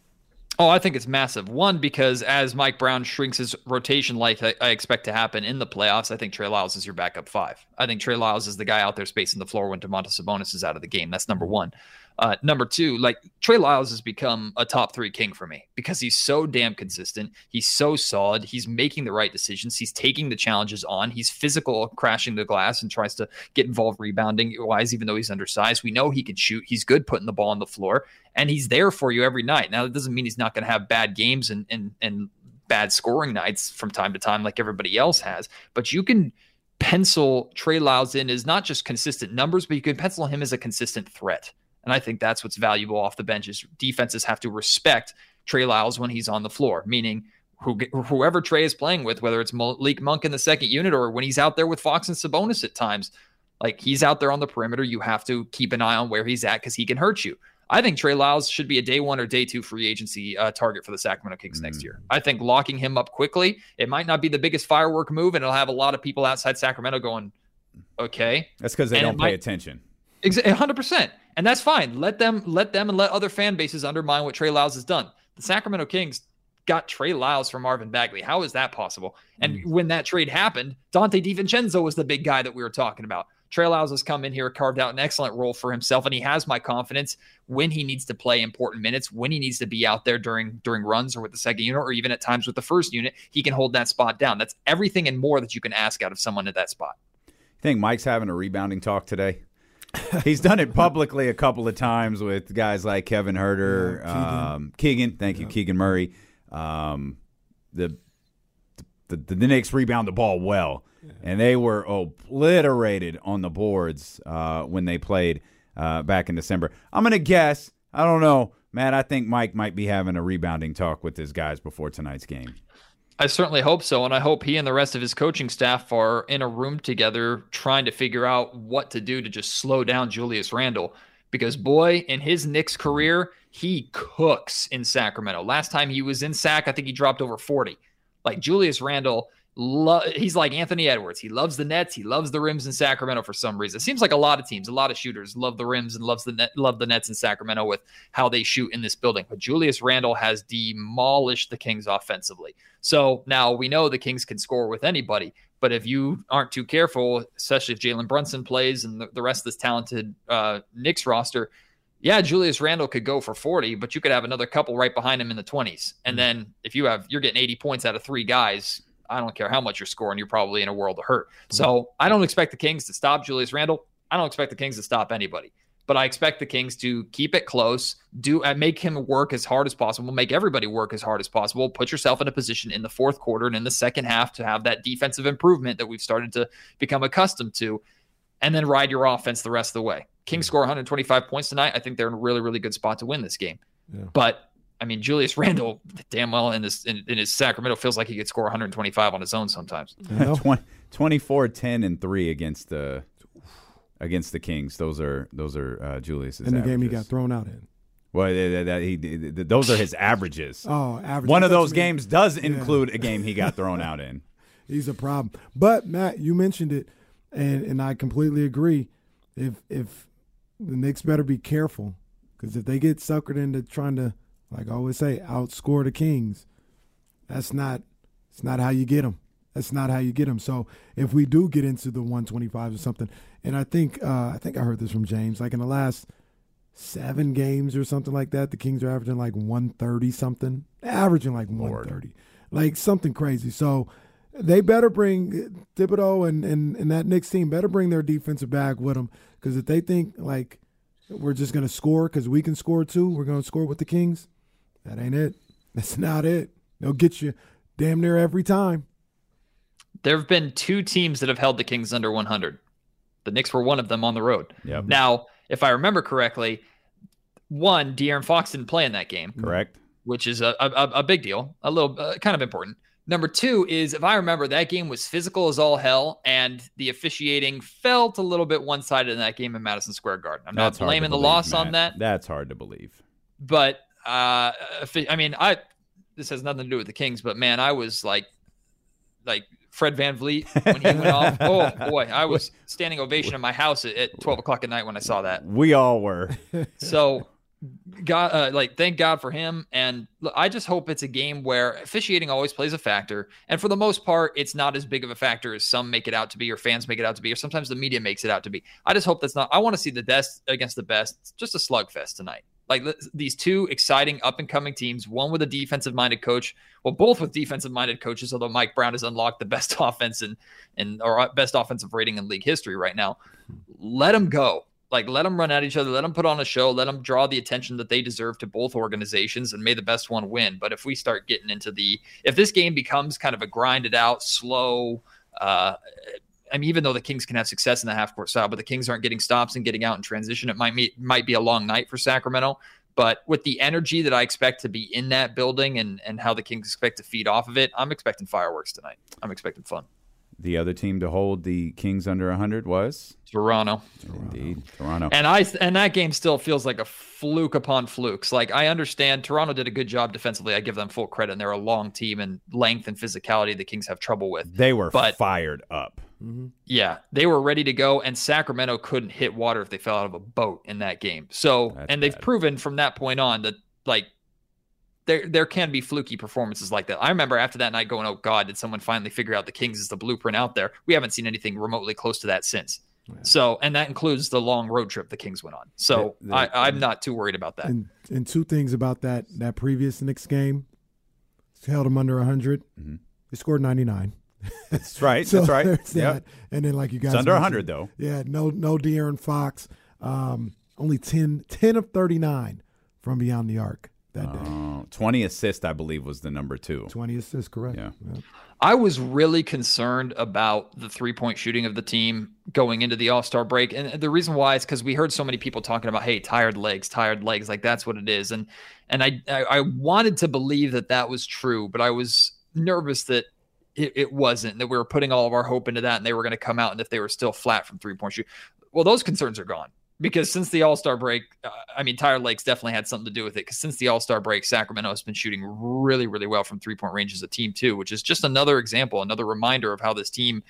Oh, I think it's massive. One, because as Mike Brown shrinks his rotation like I, expect to happen in the playoffs, I think Trey Lyles is your backup five. I think Trey Lyles is the guy out there spacing the floor when Domantas Sabonis is out of the game. That's number one. Uh, number two, like Trey Lyles has become a top three king for me because he's so damn consistent. He's so solid. He's making the right decisions. He's taking the challenges on. He's physical, crashing the glass and tries to get involved rebounding wise, even though he's undersized. We know he can shoot. He's good putting the ball on the floor, and he's there for you every night. Now, that doesn't mean he's not going to have bad games and and and bad scoring nights from time to time, like everybody else has. But you can pencil Trey Lyles in as not just consistent numbers, but you can pencil him as a consistent threat. And I think that's what's valuable off the bench is defenses have to respect Trey Lyles when he's on the floor, meaning who, whoever Trey is playing with, whether it's Malik Monk in the second unit or when he's out there with Fox and Sabonis at times, like he's out there on the perimeter. You have to keep an eye on where he's at because he can hurt you. I think Trey Lyles should be a day one or day two free agency uh, target for the Sacramento Kings mm. next year. I think locking him up quickly, it might not be the biggest firework move, and it'll have a lot of people outside Sacramento going, okay. That's because they and don't pay might, attention. Hundred percent, and that's fine. Let them, let them, and let other fan bases undermine what Trey Lyles has done. The Sacramento Kings got Trey Lyles from Marvin Bagley. How is that possible? And mm. when that trade happened, Donte DiVincenzo was the big guy that we were talking about. Trey Lyles has come in here, carved out an excellent role for himself, and he has my confidence when he needs to play important minutes, when he needs to be out there during during runs or with the second unit, or even at times with the first unit. He can hold that spot down. That's everything and more that you can ask out of someone at that spot. You think Mike's having a rebounding talk today? (laughs) He's done it publicly a couple of times with guys like Kevin Huerter, yeah, Keegan. Um, Keegan. Thank you, Keegan Murray. Um, the, the the the Knicks rebound the ball well, yeah. and they were obliterated on the boards uh, when they played uh, back in December. I'm gonna guess. I don't know, Matt. I think Mike might be having a rebounding talk with his guys before tonight's game. I certainly hope so. And I hope he and the rest of his coaching staff are in a room together trying to figure out what to do to just slow down Julius Randle. Because, boy, in his Knicks career, he cooks in Sacramento. Last time he was in Sac, I think he dropped over 40. Like Julius Randle Lo- he's like Anthony Edwards. He loves the Nets. He loves the rims in Sacramento for some reason. It seems like a lot of teams, a lot of shooters love the rims and loves the net, love the Nets in Sacramento with how they shoot in this building. But Julius Randle has demolished the Kings offensively. So now we know the Kings can score with anybody. But if you aren't too careful, especially if Jalen Brunson plays and the, the rest of this talented uh, Knicks roster, yeah, Julius Randle could go for 40, but you could have another couple right behind him in the 20s. And then if you have you're getting 80 points out of three guys, I don't care how much you're scoring, you're probably in a world of hurt. Mm-hmm. So I don't expect the Kings to stop Julius Randle. I don't expect the Kings to stop anybody. But I expect the Kings to keep it close, do and make him work as hard as possible, make everybody work as hard as possible. Put yourself in a position in the fourth quarter and in the second half to have that defensive improvement that we've started to become accustomed to, and then ride your offense the rest of the way. Kings mm-hmm. score 125 points tonight. I think they're in a really, really good spot to win this game. Yeah. But I mean, Julius (laughs) Randle, damn well in this in, in, his Sacramento feels like he could score 125 on his own sometimes. (laughs) 20, 24, 10, and three against the against the Kings. Those are those are uh, Julius's. in the averages. game he got thrown out in. Well, that, that, he, th- those are his averages. (laughs) Oh, average. One of those me. games does include a game he got thrown out in. He's a problem. But Matt, you mentioned it, and and I completely agree. If if the Knicks better be careful, because if they get suckered into trying to, like I always say, outscore the Kings, that's not it's not how you get them. That's not how you get them. So if we do get into the 125 or something, and I think uh, I think I heard this from James, like in the last seven games or something like that, the Kings are averaging like 130 something, averaging like 130, like something crazy. So they better bring Thibodeau and, and, and that Knicks team better bring their defensive back with them because if they think like we're just going to score because we can score too, we're going to score with the Kings, that ain't it. (laughs) That's not it. They'll get you damn near every time. There have been two teams that have held the Kings under 100. The Knicks were one of them on the road. Yep. Now, if I remember correctly, one, De'Aaron Fox didn't play in that game, Correct. which is a, a, a big deal, a little uh, kind of important. Number two is if I remember, that game was physical as all hell, and the officiating felt a little bit one sided in that game in Madison Square Garden. I'm That's not hard to blaming the believe, loss on that, That's hard to believe. but uh, I mean, I this has nothing to do with the Kings, but man, I was like, like Fred VanVleet when he went off. Oh (laughs) boy, I was standing ovation in my house at, at 12 o'clock at night when I saw that. We all were. (laughs) So, God, uh, like, thank God for him. And look, I just hope it's a game where officiating always plays a factor. And for the most part, it's not as big of a factor as some make it out to be, or fans make it out to be, or sometimes the media makes it out to be. I just hope that's not. I want to see the best against the best. It's just a slugfest tonight. Like these two exciting up and coming teams, one with a defensive minded coach, well, both with defensive minded coaches. Although Mike Brown has unlocked the best (laughs) offense and and or uh, best offensive rating in league history right now. Let them go. Like let them run at each other. Let them put on a show. Let them draw the attention that they deserve to both organizations, and may the best one win. But if we start getting into the, if this game becomes kind of a grinded out, slow. Uh, I mean, even though the Kings can have success in the half court style, but the Kings aren't getting stops and getting out in transition, it might be, might be a long night for Sacramento. But with the energy that I expect to be in that building and and how the Kings expect to feed off of it, I'm expecting fireworks tonight. I'm expecting fun. The other team to hold the Kings under 100 was Toronto. indeed Toronto. And I and that game still feels like a fluke upon flukes. Like I understand Toronto did a good job defensively. I give them full credit. And they're a long team and length and physicality the Kings have trouble with. they were but- fired up. Yeah, they were ready to go, and Sacramento couldn't hit water if they fell out of a boat in that game. So, That's and they've bad. proven from that point on that like there there can be fluky performances like that. I remember after that night going, "Oh God, did someone finally figure out the Kings is the blueprint out there?" We haven't seen anything remotely close to that since. So, and that includes the long road trip the Kings went on. So, The- the- I, I'm not too worried about that. And and two things about that that previous Knicks game, held them under 100. Mhm. They scored 99. (laughs) That's right. So That's right. there's Yep. that. And then like you guys It's under mentioned, 100 though. Yeah, no no De'Aaron Fox. Um, only 10, 10 of 39 from beyond the arc that day. Oh, 20 assists, I believe, was the number two. 20 assists, correct. Yeah. I was really concerned about the three point shooting of the team going into the All Star break. And the reason why is because we heard so many people talking about, hey, tired legs, tired legs. Like that's what it is. And and I, I, I wanted to believe that that was true, but I was nervous that it, it wasn't, that we were putting all of our hope into that and they were going to come out and if they were still flat from three point shoot. Well, those concerns are gone. because since the All Star break, uh, I mean, Tyler Lakes definitely had something to do with it. Because since the All Star break, Sacramento has been shooting really, really well from three point range as a team, too, which is just another example, another reminder of how this team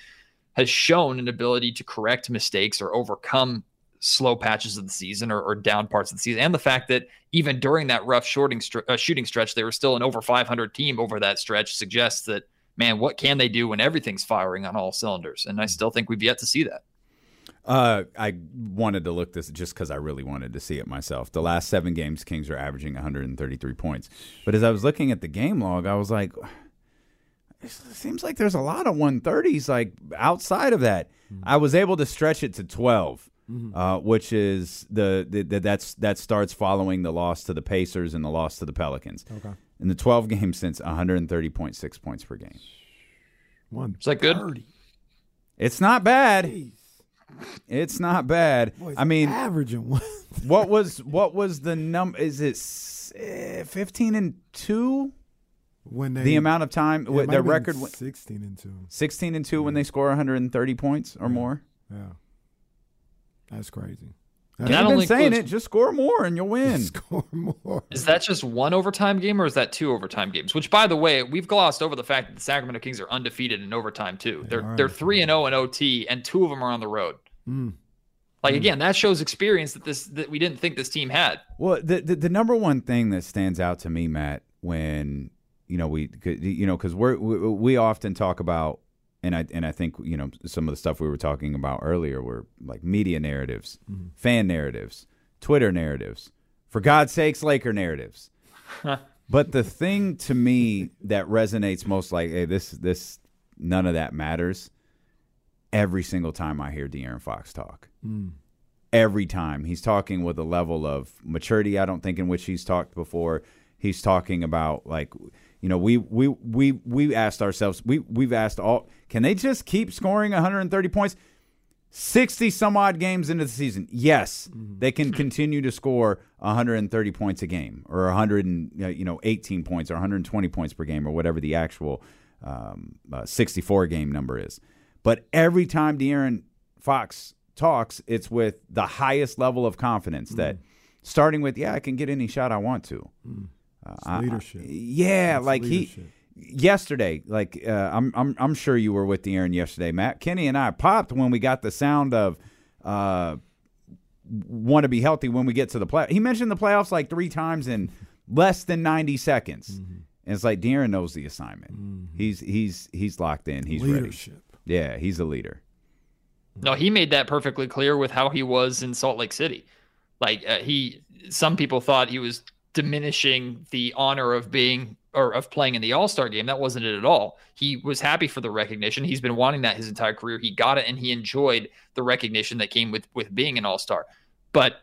has shown an ability to correct mistakes or overcome slow patches of the season or, or down parts of the season. And the fact that even during that rough shorting uh, shooting stretch, they were still an over 500 team over that stretch suggests that, man, what can they do when everything's firing on all cylinders? And I still think we've yet to see that. Uh, I wanted to look this just because I really wanted to see it myself. The last seven games, Kings are averaging 133 points. But as I was looking at the game log, I was like, it seems like there's a lot of 130s like outside of that. Mm-hmm. I was able to stretch it to 12. Mm-hmm. Uh, which is the, the, the, that's that starts following the loss to the Pacers and the loss to the Pelicans. Okay. In the 12 games since 130.6 points per game. One. Is that good? It's not bad. Jeez. It's not bad. Boy, I mean, averaging one. what was what was the number? Is it uh, fifteen and two? When they, the amount of time yeah, their record sixteen and two. Sixteen and two yeah. when they score 130 points or yeah. more. Yeah, that's crazy. That's I've been saying it. Just score more and you'll win. (laughs) Score more. Is that just one overtime game or is that two overtime games? Which, by the way, we've glossed over the fact that the Sacramento Kings are undefeated in overtime too. They are they're three and zero oh in OT, and two of them are on the road. Mm. Like mm. again, that shows experience that this that we didn't think this team had. Well, the, the the number one thing that stands out to me, Matt, when you know we you know because we're we, we often talk about and I and I think you know some of the stuff we were talking about earlier were like media narratives, mm-hmm. fan narratives, Twitter narratives, for God's sakes, Laker narratives. (laughs) but the thing to me that resonates most, like, hey, this this none of that matters. Every single time I hear De'Aaron Fox talk, mm. every time he's talking with a level of maturity I don't think in which he's talked before. He's talking about like you know, we we we we asked ourselves, we we've asked all, can they just keep scoring 130 points? 60 some odd games into the season. Yes, mm-hmm. they can continue to score 130 points a game or 100 and, you know 18 points or 120 points per game or whatever the actual um, uh, 64 game number is. But every time De'Aaron Fox talks, it's with the highest level of confidence mm-hmm. that starting with, yeah, I can get any shot I want to. Mm. Uh, leadership. I, yeah, it's like leadership. he yesterday. Like uh, I'm, I'm, I'm sure you were with De'Aaron yesterday, Matt. Kenny and I popped when we got the sound of uh, "Want to Be Healthy" when we get to the play. He mentioned the playoffs like three times in less than 90 seconds, mm-hmm. and it's like De'Aaron knows the assignment. Mm-hmm. He's, he's, he's locked in. He's leadership. ready. Yeah, he's a leader. No, he made that perfectly clear with how he was in Salt Lake City. Like uh, he, some people thought he was diminishing the honor of being or of playing in the All Star game. That wasn't it at all. He was happy for the recognition. He's been wanting that his entire career. He got it, and he enjoyed the recognition that came with with being an All Star. But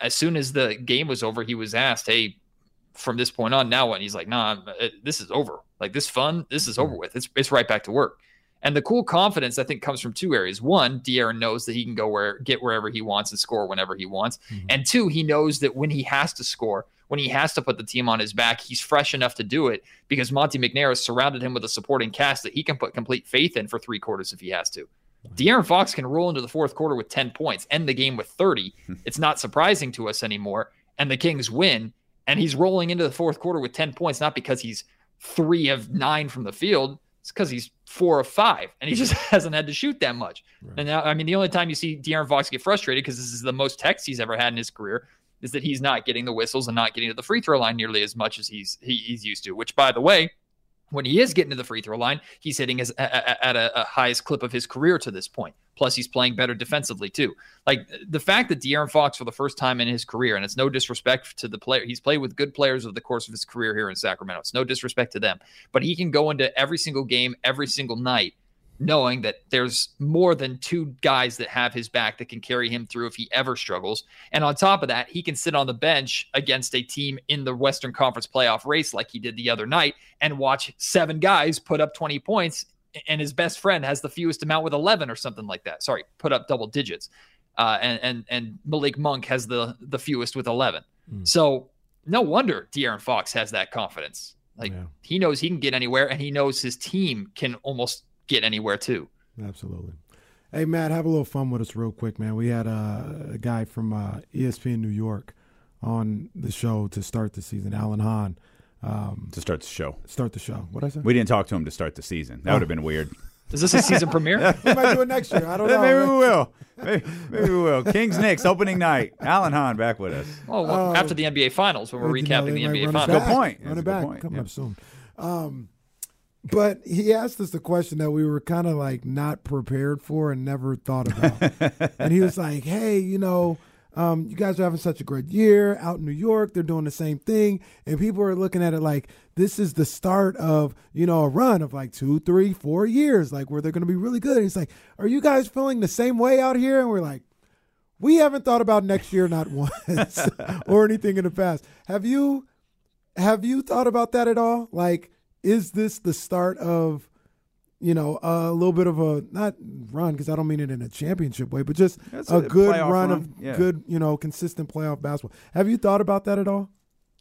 as soon as the game was over, he was asked, "Hey, from this point on, now what?" And he's like, "Nah, this is over. Like this fun, this is over with. It's it's right back to work." And the cool confidence, I think, comes from two areas. One, De'Aaron knows that he can go where get wherever he wants and score whenever he wants. Mm-hmm. And two, he knows that when he has to score, when he has to put the team on his back, he's fresh enough to do it because Monte McNair has surrounded him with a supporting cast that he can put complete faith in for three quarters if he has to. De'Aaron Fox can roll into the fourth quarter with 10 points, end the game with 30. Hmm. it's not surprising to us anymore. And the Kings win. And he's rolling into the fourth quarter with 10 points, not because he's three of nine from the field. It's because he's four of five, and he hmm. just (laughs) hasn't had to shoot that much. Right. And now, I mean, the only time you see De'Aaron Fox get frustrated because this is the most text he's ever had in his career is that he's not getting the whistles and not getting to the free throw line nearly as much as he's he, he's used to. Which, by the way, when he is getting to the free throw line, he's hitting his, at a, a, highest clip of his career to this point. Plus, he's playing better defensively too. Like the fact that De'Aaron Fox, for the first time in his career, and it's no disrespect to the player, he's played with good players over the course of his career here in Sacramento. It's no disrespect to them, but he can go into every single game, every single night, knowing that there's more than two guys that have his back that can carry him through if he ever struggles. And on top of that, he can sit on the bench against a team in the Western Conference playoff race like he did the other night and watch seven guys put up 20 points and his best friend has the fewest amount with 11 or something like that. Sorry, put up double digits. Uh, and and and Malik Monk has the the fewest with 11. Mm. So no wonder De'Aaron Fox has that confidence. Like yeah. he knows he can get anywhere, and he knows his team can almost get anywhere too. Absolutely. Hey, Matt, have a little fun with us real quick, man. We had uh, a guy from uh, ESPN New York on the show to start the season, Alan Hahn. Um, to start the show. Start the show. What I say? We didn't talk to him to start the season. That Oh. would have been weird. Is this a season premiere? (laughs) we might do it next year. I don't (laughs) know. maybe man. we will. Maybe, maybe we will. Kings Knicks opening night. Alan Hahn back with us. Oh, well, after the NBA Finals, when we're Well, you know, recapping they the NBA Finals. back. Good point. Run it a good back. point, Coming yeah. up soon. Um, but he asked us the question that we were kind of like not prepared for and never thought about. and he was like, "Hey, you know." Um, you guys are having such a great year out in New York. They're doing the same thing, and people are looking at it like this is the start of you know a run of like two, three, four years, like where they're going to be really good. And he's like, "Are you guys feeling the same way out here?" And we're like, "We haven't thought about next year not (laughs) once or anything in the past. Have you? Have you thought about that at all? Like, is this the start of?" You know, a little bit of a not run because I don't mean it in a championship way, but just That's a a good run, run, of yeah. good, you know, consistent playoff basketball. Have you thought about that at all?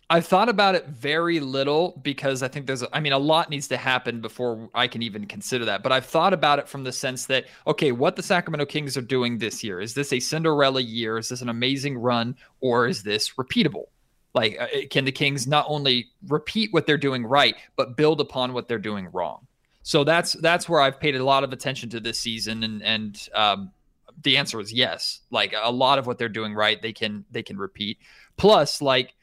I've thought about it very little because I think there's, a, I mean, a lot needs to happen before I can even consider that. But I've thought about it from the sense that, okay, what the Sacramento Kings are doing this year is this a Cinderella year? Is this an amazing run, or is this repeatable? Like, uh, can the Kings not only repeat what they're doing right, but build upon what they're doing wrong? So that's that's where I've paid a lot of attention to this season, and and um, the answer is yes. Like a lot of what they're doing right, they can they can repeat. Plus, like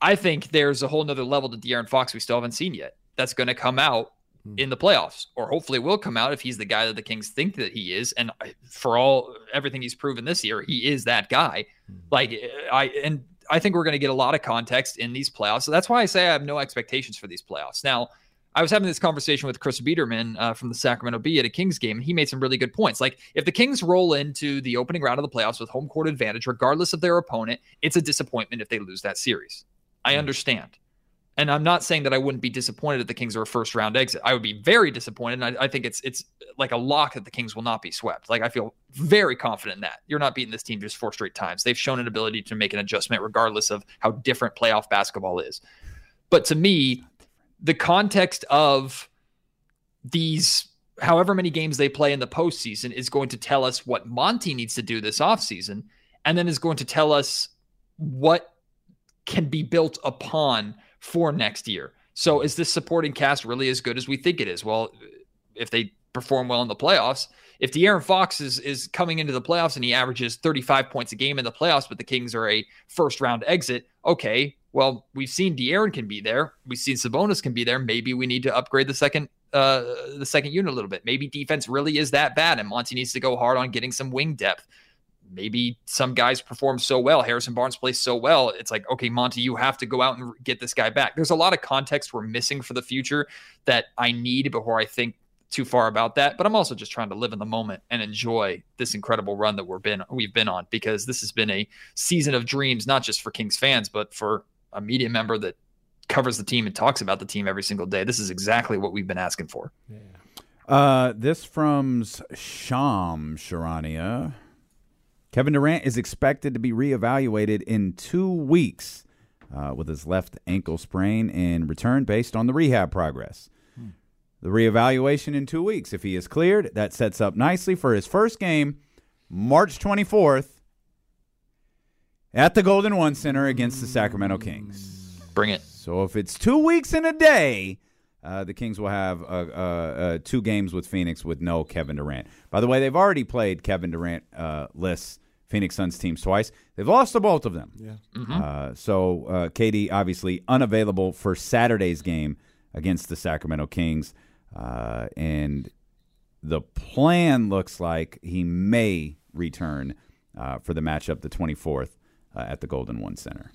I think there's a whole nother level to De'Aaron Fox we still haven't seen yet. That's going to come out in the playoffs, or hopefully will come out if he's the guy that the Kings think that he is. And for all everything he's proven this year, he is that guy. Like I and I think we're going to get a lot of context in these playoffs. So that's why I say I have no expectations for these playoffs. Now, I was having this conversation with Chris Biderman uh, from the Sacramento Bee at a Kings game, and he made some really good points. Like, if the Kings roll into the opening round of the playoffs with home court advantage, regardless of their opponent, it's a disappointment if they lose that series. I understand. And I'm not saying that I wouldn't be disappointed if the Kings are a first round exit. I would be very disappointed. And I, I think it's it's like a lock that the Kings will not be swept. Like I feel very confident in that. You're not beating this team just four straight times. They've shown an ability to make an adjustment regardless of how different playoff basketball is. But to me, the context of these however many games they play in the postseason is going to tell us what Monte needs to do this offseason, and then is going to tell us what can be built upon for next year. So is this supporting cast really as good as we think it is? Well, if they perform well in the playoffs, if De'Aaron Fox is is coming into the playoffs and he averages 35 points a game in the playoffs, but the Kings are a first round exit, okay. Well, we've seen De'Aaron can be there. We've seen Sabonis can be there. Maybe we need to upgrade the second uh the second unit a little bit. Maybe defense really is that bad and Monte needs to go hard on getting some wing depth maybe some guys perform so well. Harrison Barnes plays so well. It's like, okay, Monte, you have to go out and get this guy back. There's a lot of context we're missing for the future that I need before I think too far about that. But I'm also just trying to live in the moment and enjoy this incredible run that we're been we've been on because this has been a season of dreams, not just for Kings fans, but for a media member that covers the team and talks about the team every single day. This is exactly what we've been asking for. Uh, this from Shams Charania. Kevin Durant is expected to be reevaluated in two weeks uh, with his left ankle sprain and return based on the rehab progress. The reevaluation in two weeks. If he is cleared, that sets up nicely for his first game, March 24th, at the Golden One Center against the Sacramento Kings. Bring it. So if it's two weeks in a day, uh, the Kings will have uh, uh, uh, two games with Phoenix with no Kevin Durant. By the way, they've already played Kevin Durant uh, lists Phoenix Suns teams twice. They've lost to both of them. Yeah. Uh, so uh, KD obviously unavailable for Saturday's game against the Sacramento Kings, uh, and the plan looks like he may return uh, for the matchup the 24th uh, at the Golden One Center.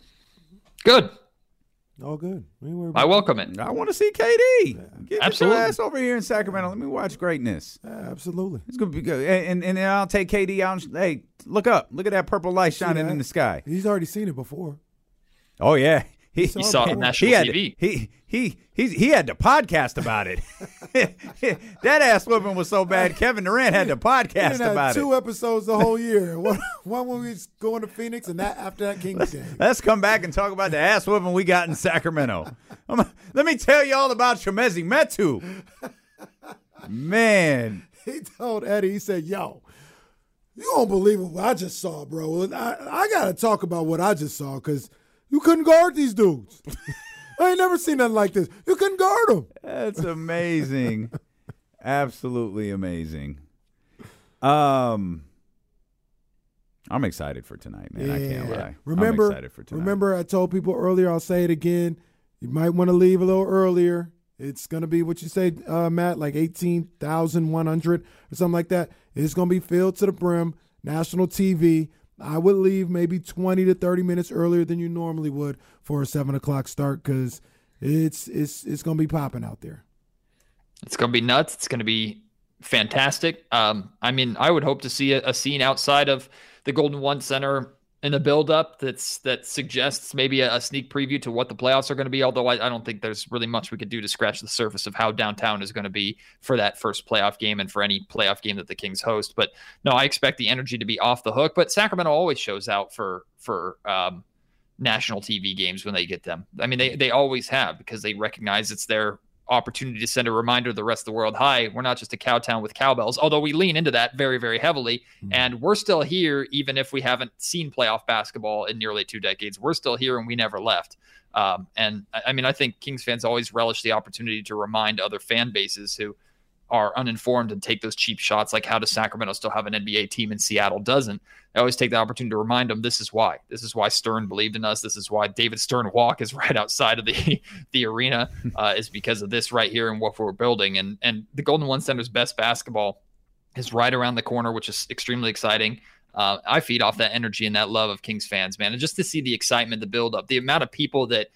Good. All good. We ain't I welcome it. I want to see KD. Get, get Absolutely. your ass over here in Sacramento. Let me watch greatness. Yeah, absolutely. It's gonna be good. And and, and I'll take KD out. And, hey, look up. Look at that purple light shining in the sky. He's already seen it before. Oh yeah. He, saw You saw it on He national he had TV. he he he he had to podcast about it. (laughs) that ass whooping was so bad. Kevin Durant had to podcast done had about two it. episodes the whole year. (laughs) one, one when we was going to Phoenix, and that after that Kings game. Let's come back and talk about the ass whooping we got in Sacramento. Let me tell you all about Chimezie Metu. Man, He told Eddie, he said, "Yo, You don't believe what I just saw, bro. I, I got to talk about what I just saw because you couldn't guard these dudes. I ain't never seen nothing like this. You couldn't guard them. That's amazing. (laughs) Absolutely amazing. Um, I'm excited for tonight, man. I can't lie. Remember, I'm excited for tonight. remember, I told people earlier. I'll say it again. You might want to leave a little earlier. It's gonna be what you say, uh, Matt, like eighteen thousand one hundred or something like that. It's gonna be filled to the brim. National TV. I would leave maybe twenty to thirty minutes earlier than you normally would for a seven o'clock start because it's it's it's gonna be popping out there. It's going to be nuts. It's going to be fantastic. Um, I mean, I would hope to see a, a scene outside of the Golden One Center in the build-up that's that suggests maybe a, a sneak preview to what the playoffs are going to be. Although I, I, don't think there's really much we could do to scratch the surface of how downtown is going to be for that first playoff game and for any playoff game that the Kings host. But no, I expect the energy to be off the hook. But Sacramento always shows out for for um, national TV games when they get them. I mean, they they always have because they recognize it's their opportunity to send a reminder to the rest of the world hi we're not just a cow town with cowbells although we lean into that very very heavily. Mm-hmm. and we're still here even if we haven't seen playoff basketball in nearly two decades. We're still here and we never left. Um, and I mean i think kings fans always relish the opportunity to remind other fan bases who are uninformed and take those cheap shots like how does sacramento still have an nba team and seattle doesn't I always take the opportunity to remind them this is why. This is why Stern believed in us. This is why David Stern walk is (laughs) right outside of the the arena uh, is because of this right here and what we're building. And and the Golden One Center's best basketball is right around the corner, which is extremely exciting. Uh, I feed off that energy and that love of Kings fans, man. And just to see the excitement, the build up, the amount of people that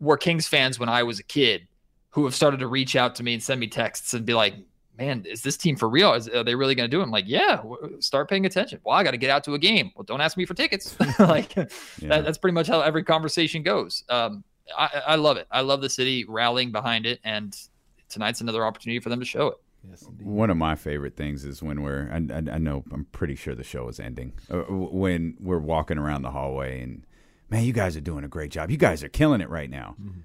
were Kings fans when I was a kid who have started to reach out to me and send me texts and be like, man, is this team for real? Is, are they really going to do it? I'm like, yeah, start paying attention. Well, I got to get out to a game. Well, don't ask me for tickets. (laughs) (laughs) like yeah. that, that's pretty much how every conversation goes. Um, I, I, love it. I love the city rallying behind it, and tonight's another opportunity for them to show it. Yes, One of my favorite things is when we're, I, I, I, know, I'm pretty sure the show is ending, uh, when we're walking around the hallway and, man, you guys are doing a great job. You guys are killing it right now. Mm-hmm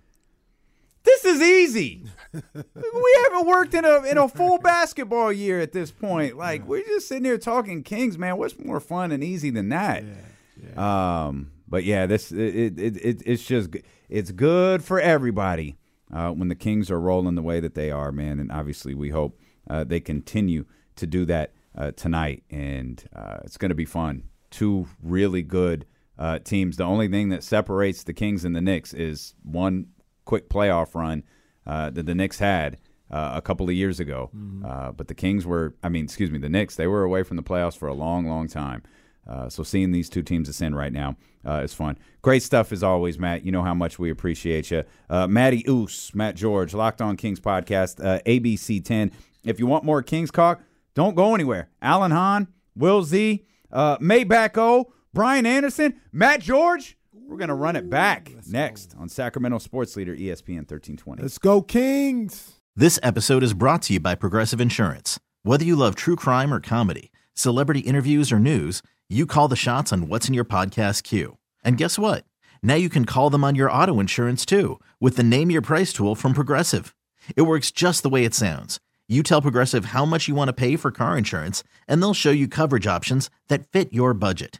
this is easy. we haven't worked in a in a full basketball year at this point. Like we're just sitting here talking Kings, man. What's more fun and easy than that? Yeah, yeah. Um, but yeah, this it, it, it it's just it's good for everybody uh, when the Kings are rolling the way that they are, man. And obviously, we hope uh, they continue to do that uh, tonight, and uh, it's going to be fun. Two really good uh, teams. The only thing that separates the Kings and the Knicks is one quick playoff run uh, that the Knicks had uh, a couple of years ago. Mm-hmm. Uh, but the Kings were, I mean, excuse me, the Knicks, they were away from the playoffs for a long, long time. Uh, so seeing these two teams ascend right now uh, is fun. Great stuff as always, Matt. You know how much we appreciate you. Uh, Matty Oos, Matt George, Locked On Kings podcast, ABC 10. If you want more Kings talk, don't go anywhere. Alan Hahn, Will Z, uh, Maybach O, Brian Anderson, Matt George. We're going to run it back Let's next go. on Sacramento Sports Leader ESPN 1320. Let's go, Kings. This episode is brought to you by Progressive Insurance. Whether you love true crime or comedy, celebrity interviews or news, you call the shots on what's in your podcast queue. And guess what? Now you can call them on your auto insurance too with the Name Your Price tool from Progressive. It works just the way it sounds. You tell Progressive how much you want to pay for car insurance, and they'll show you coverage options that fit your budget.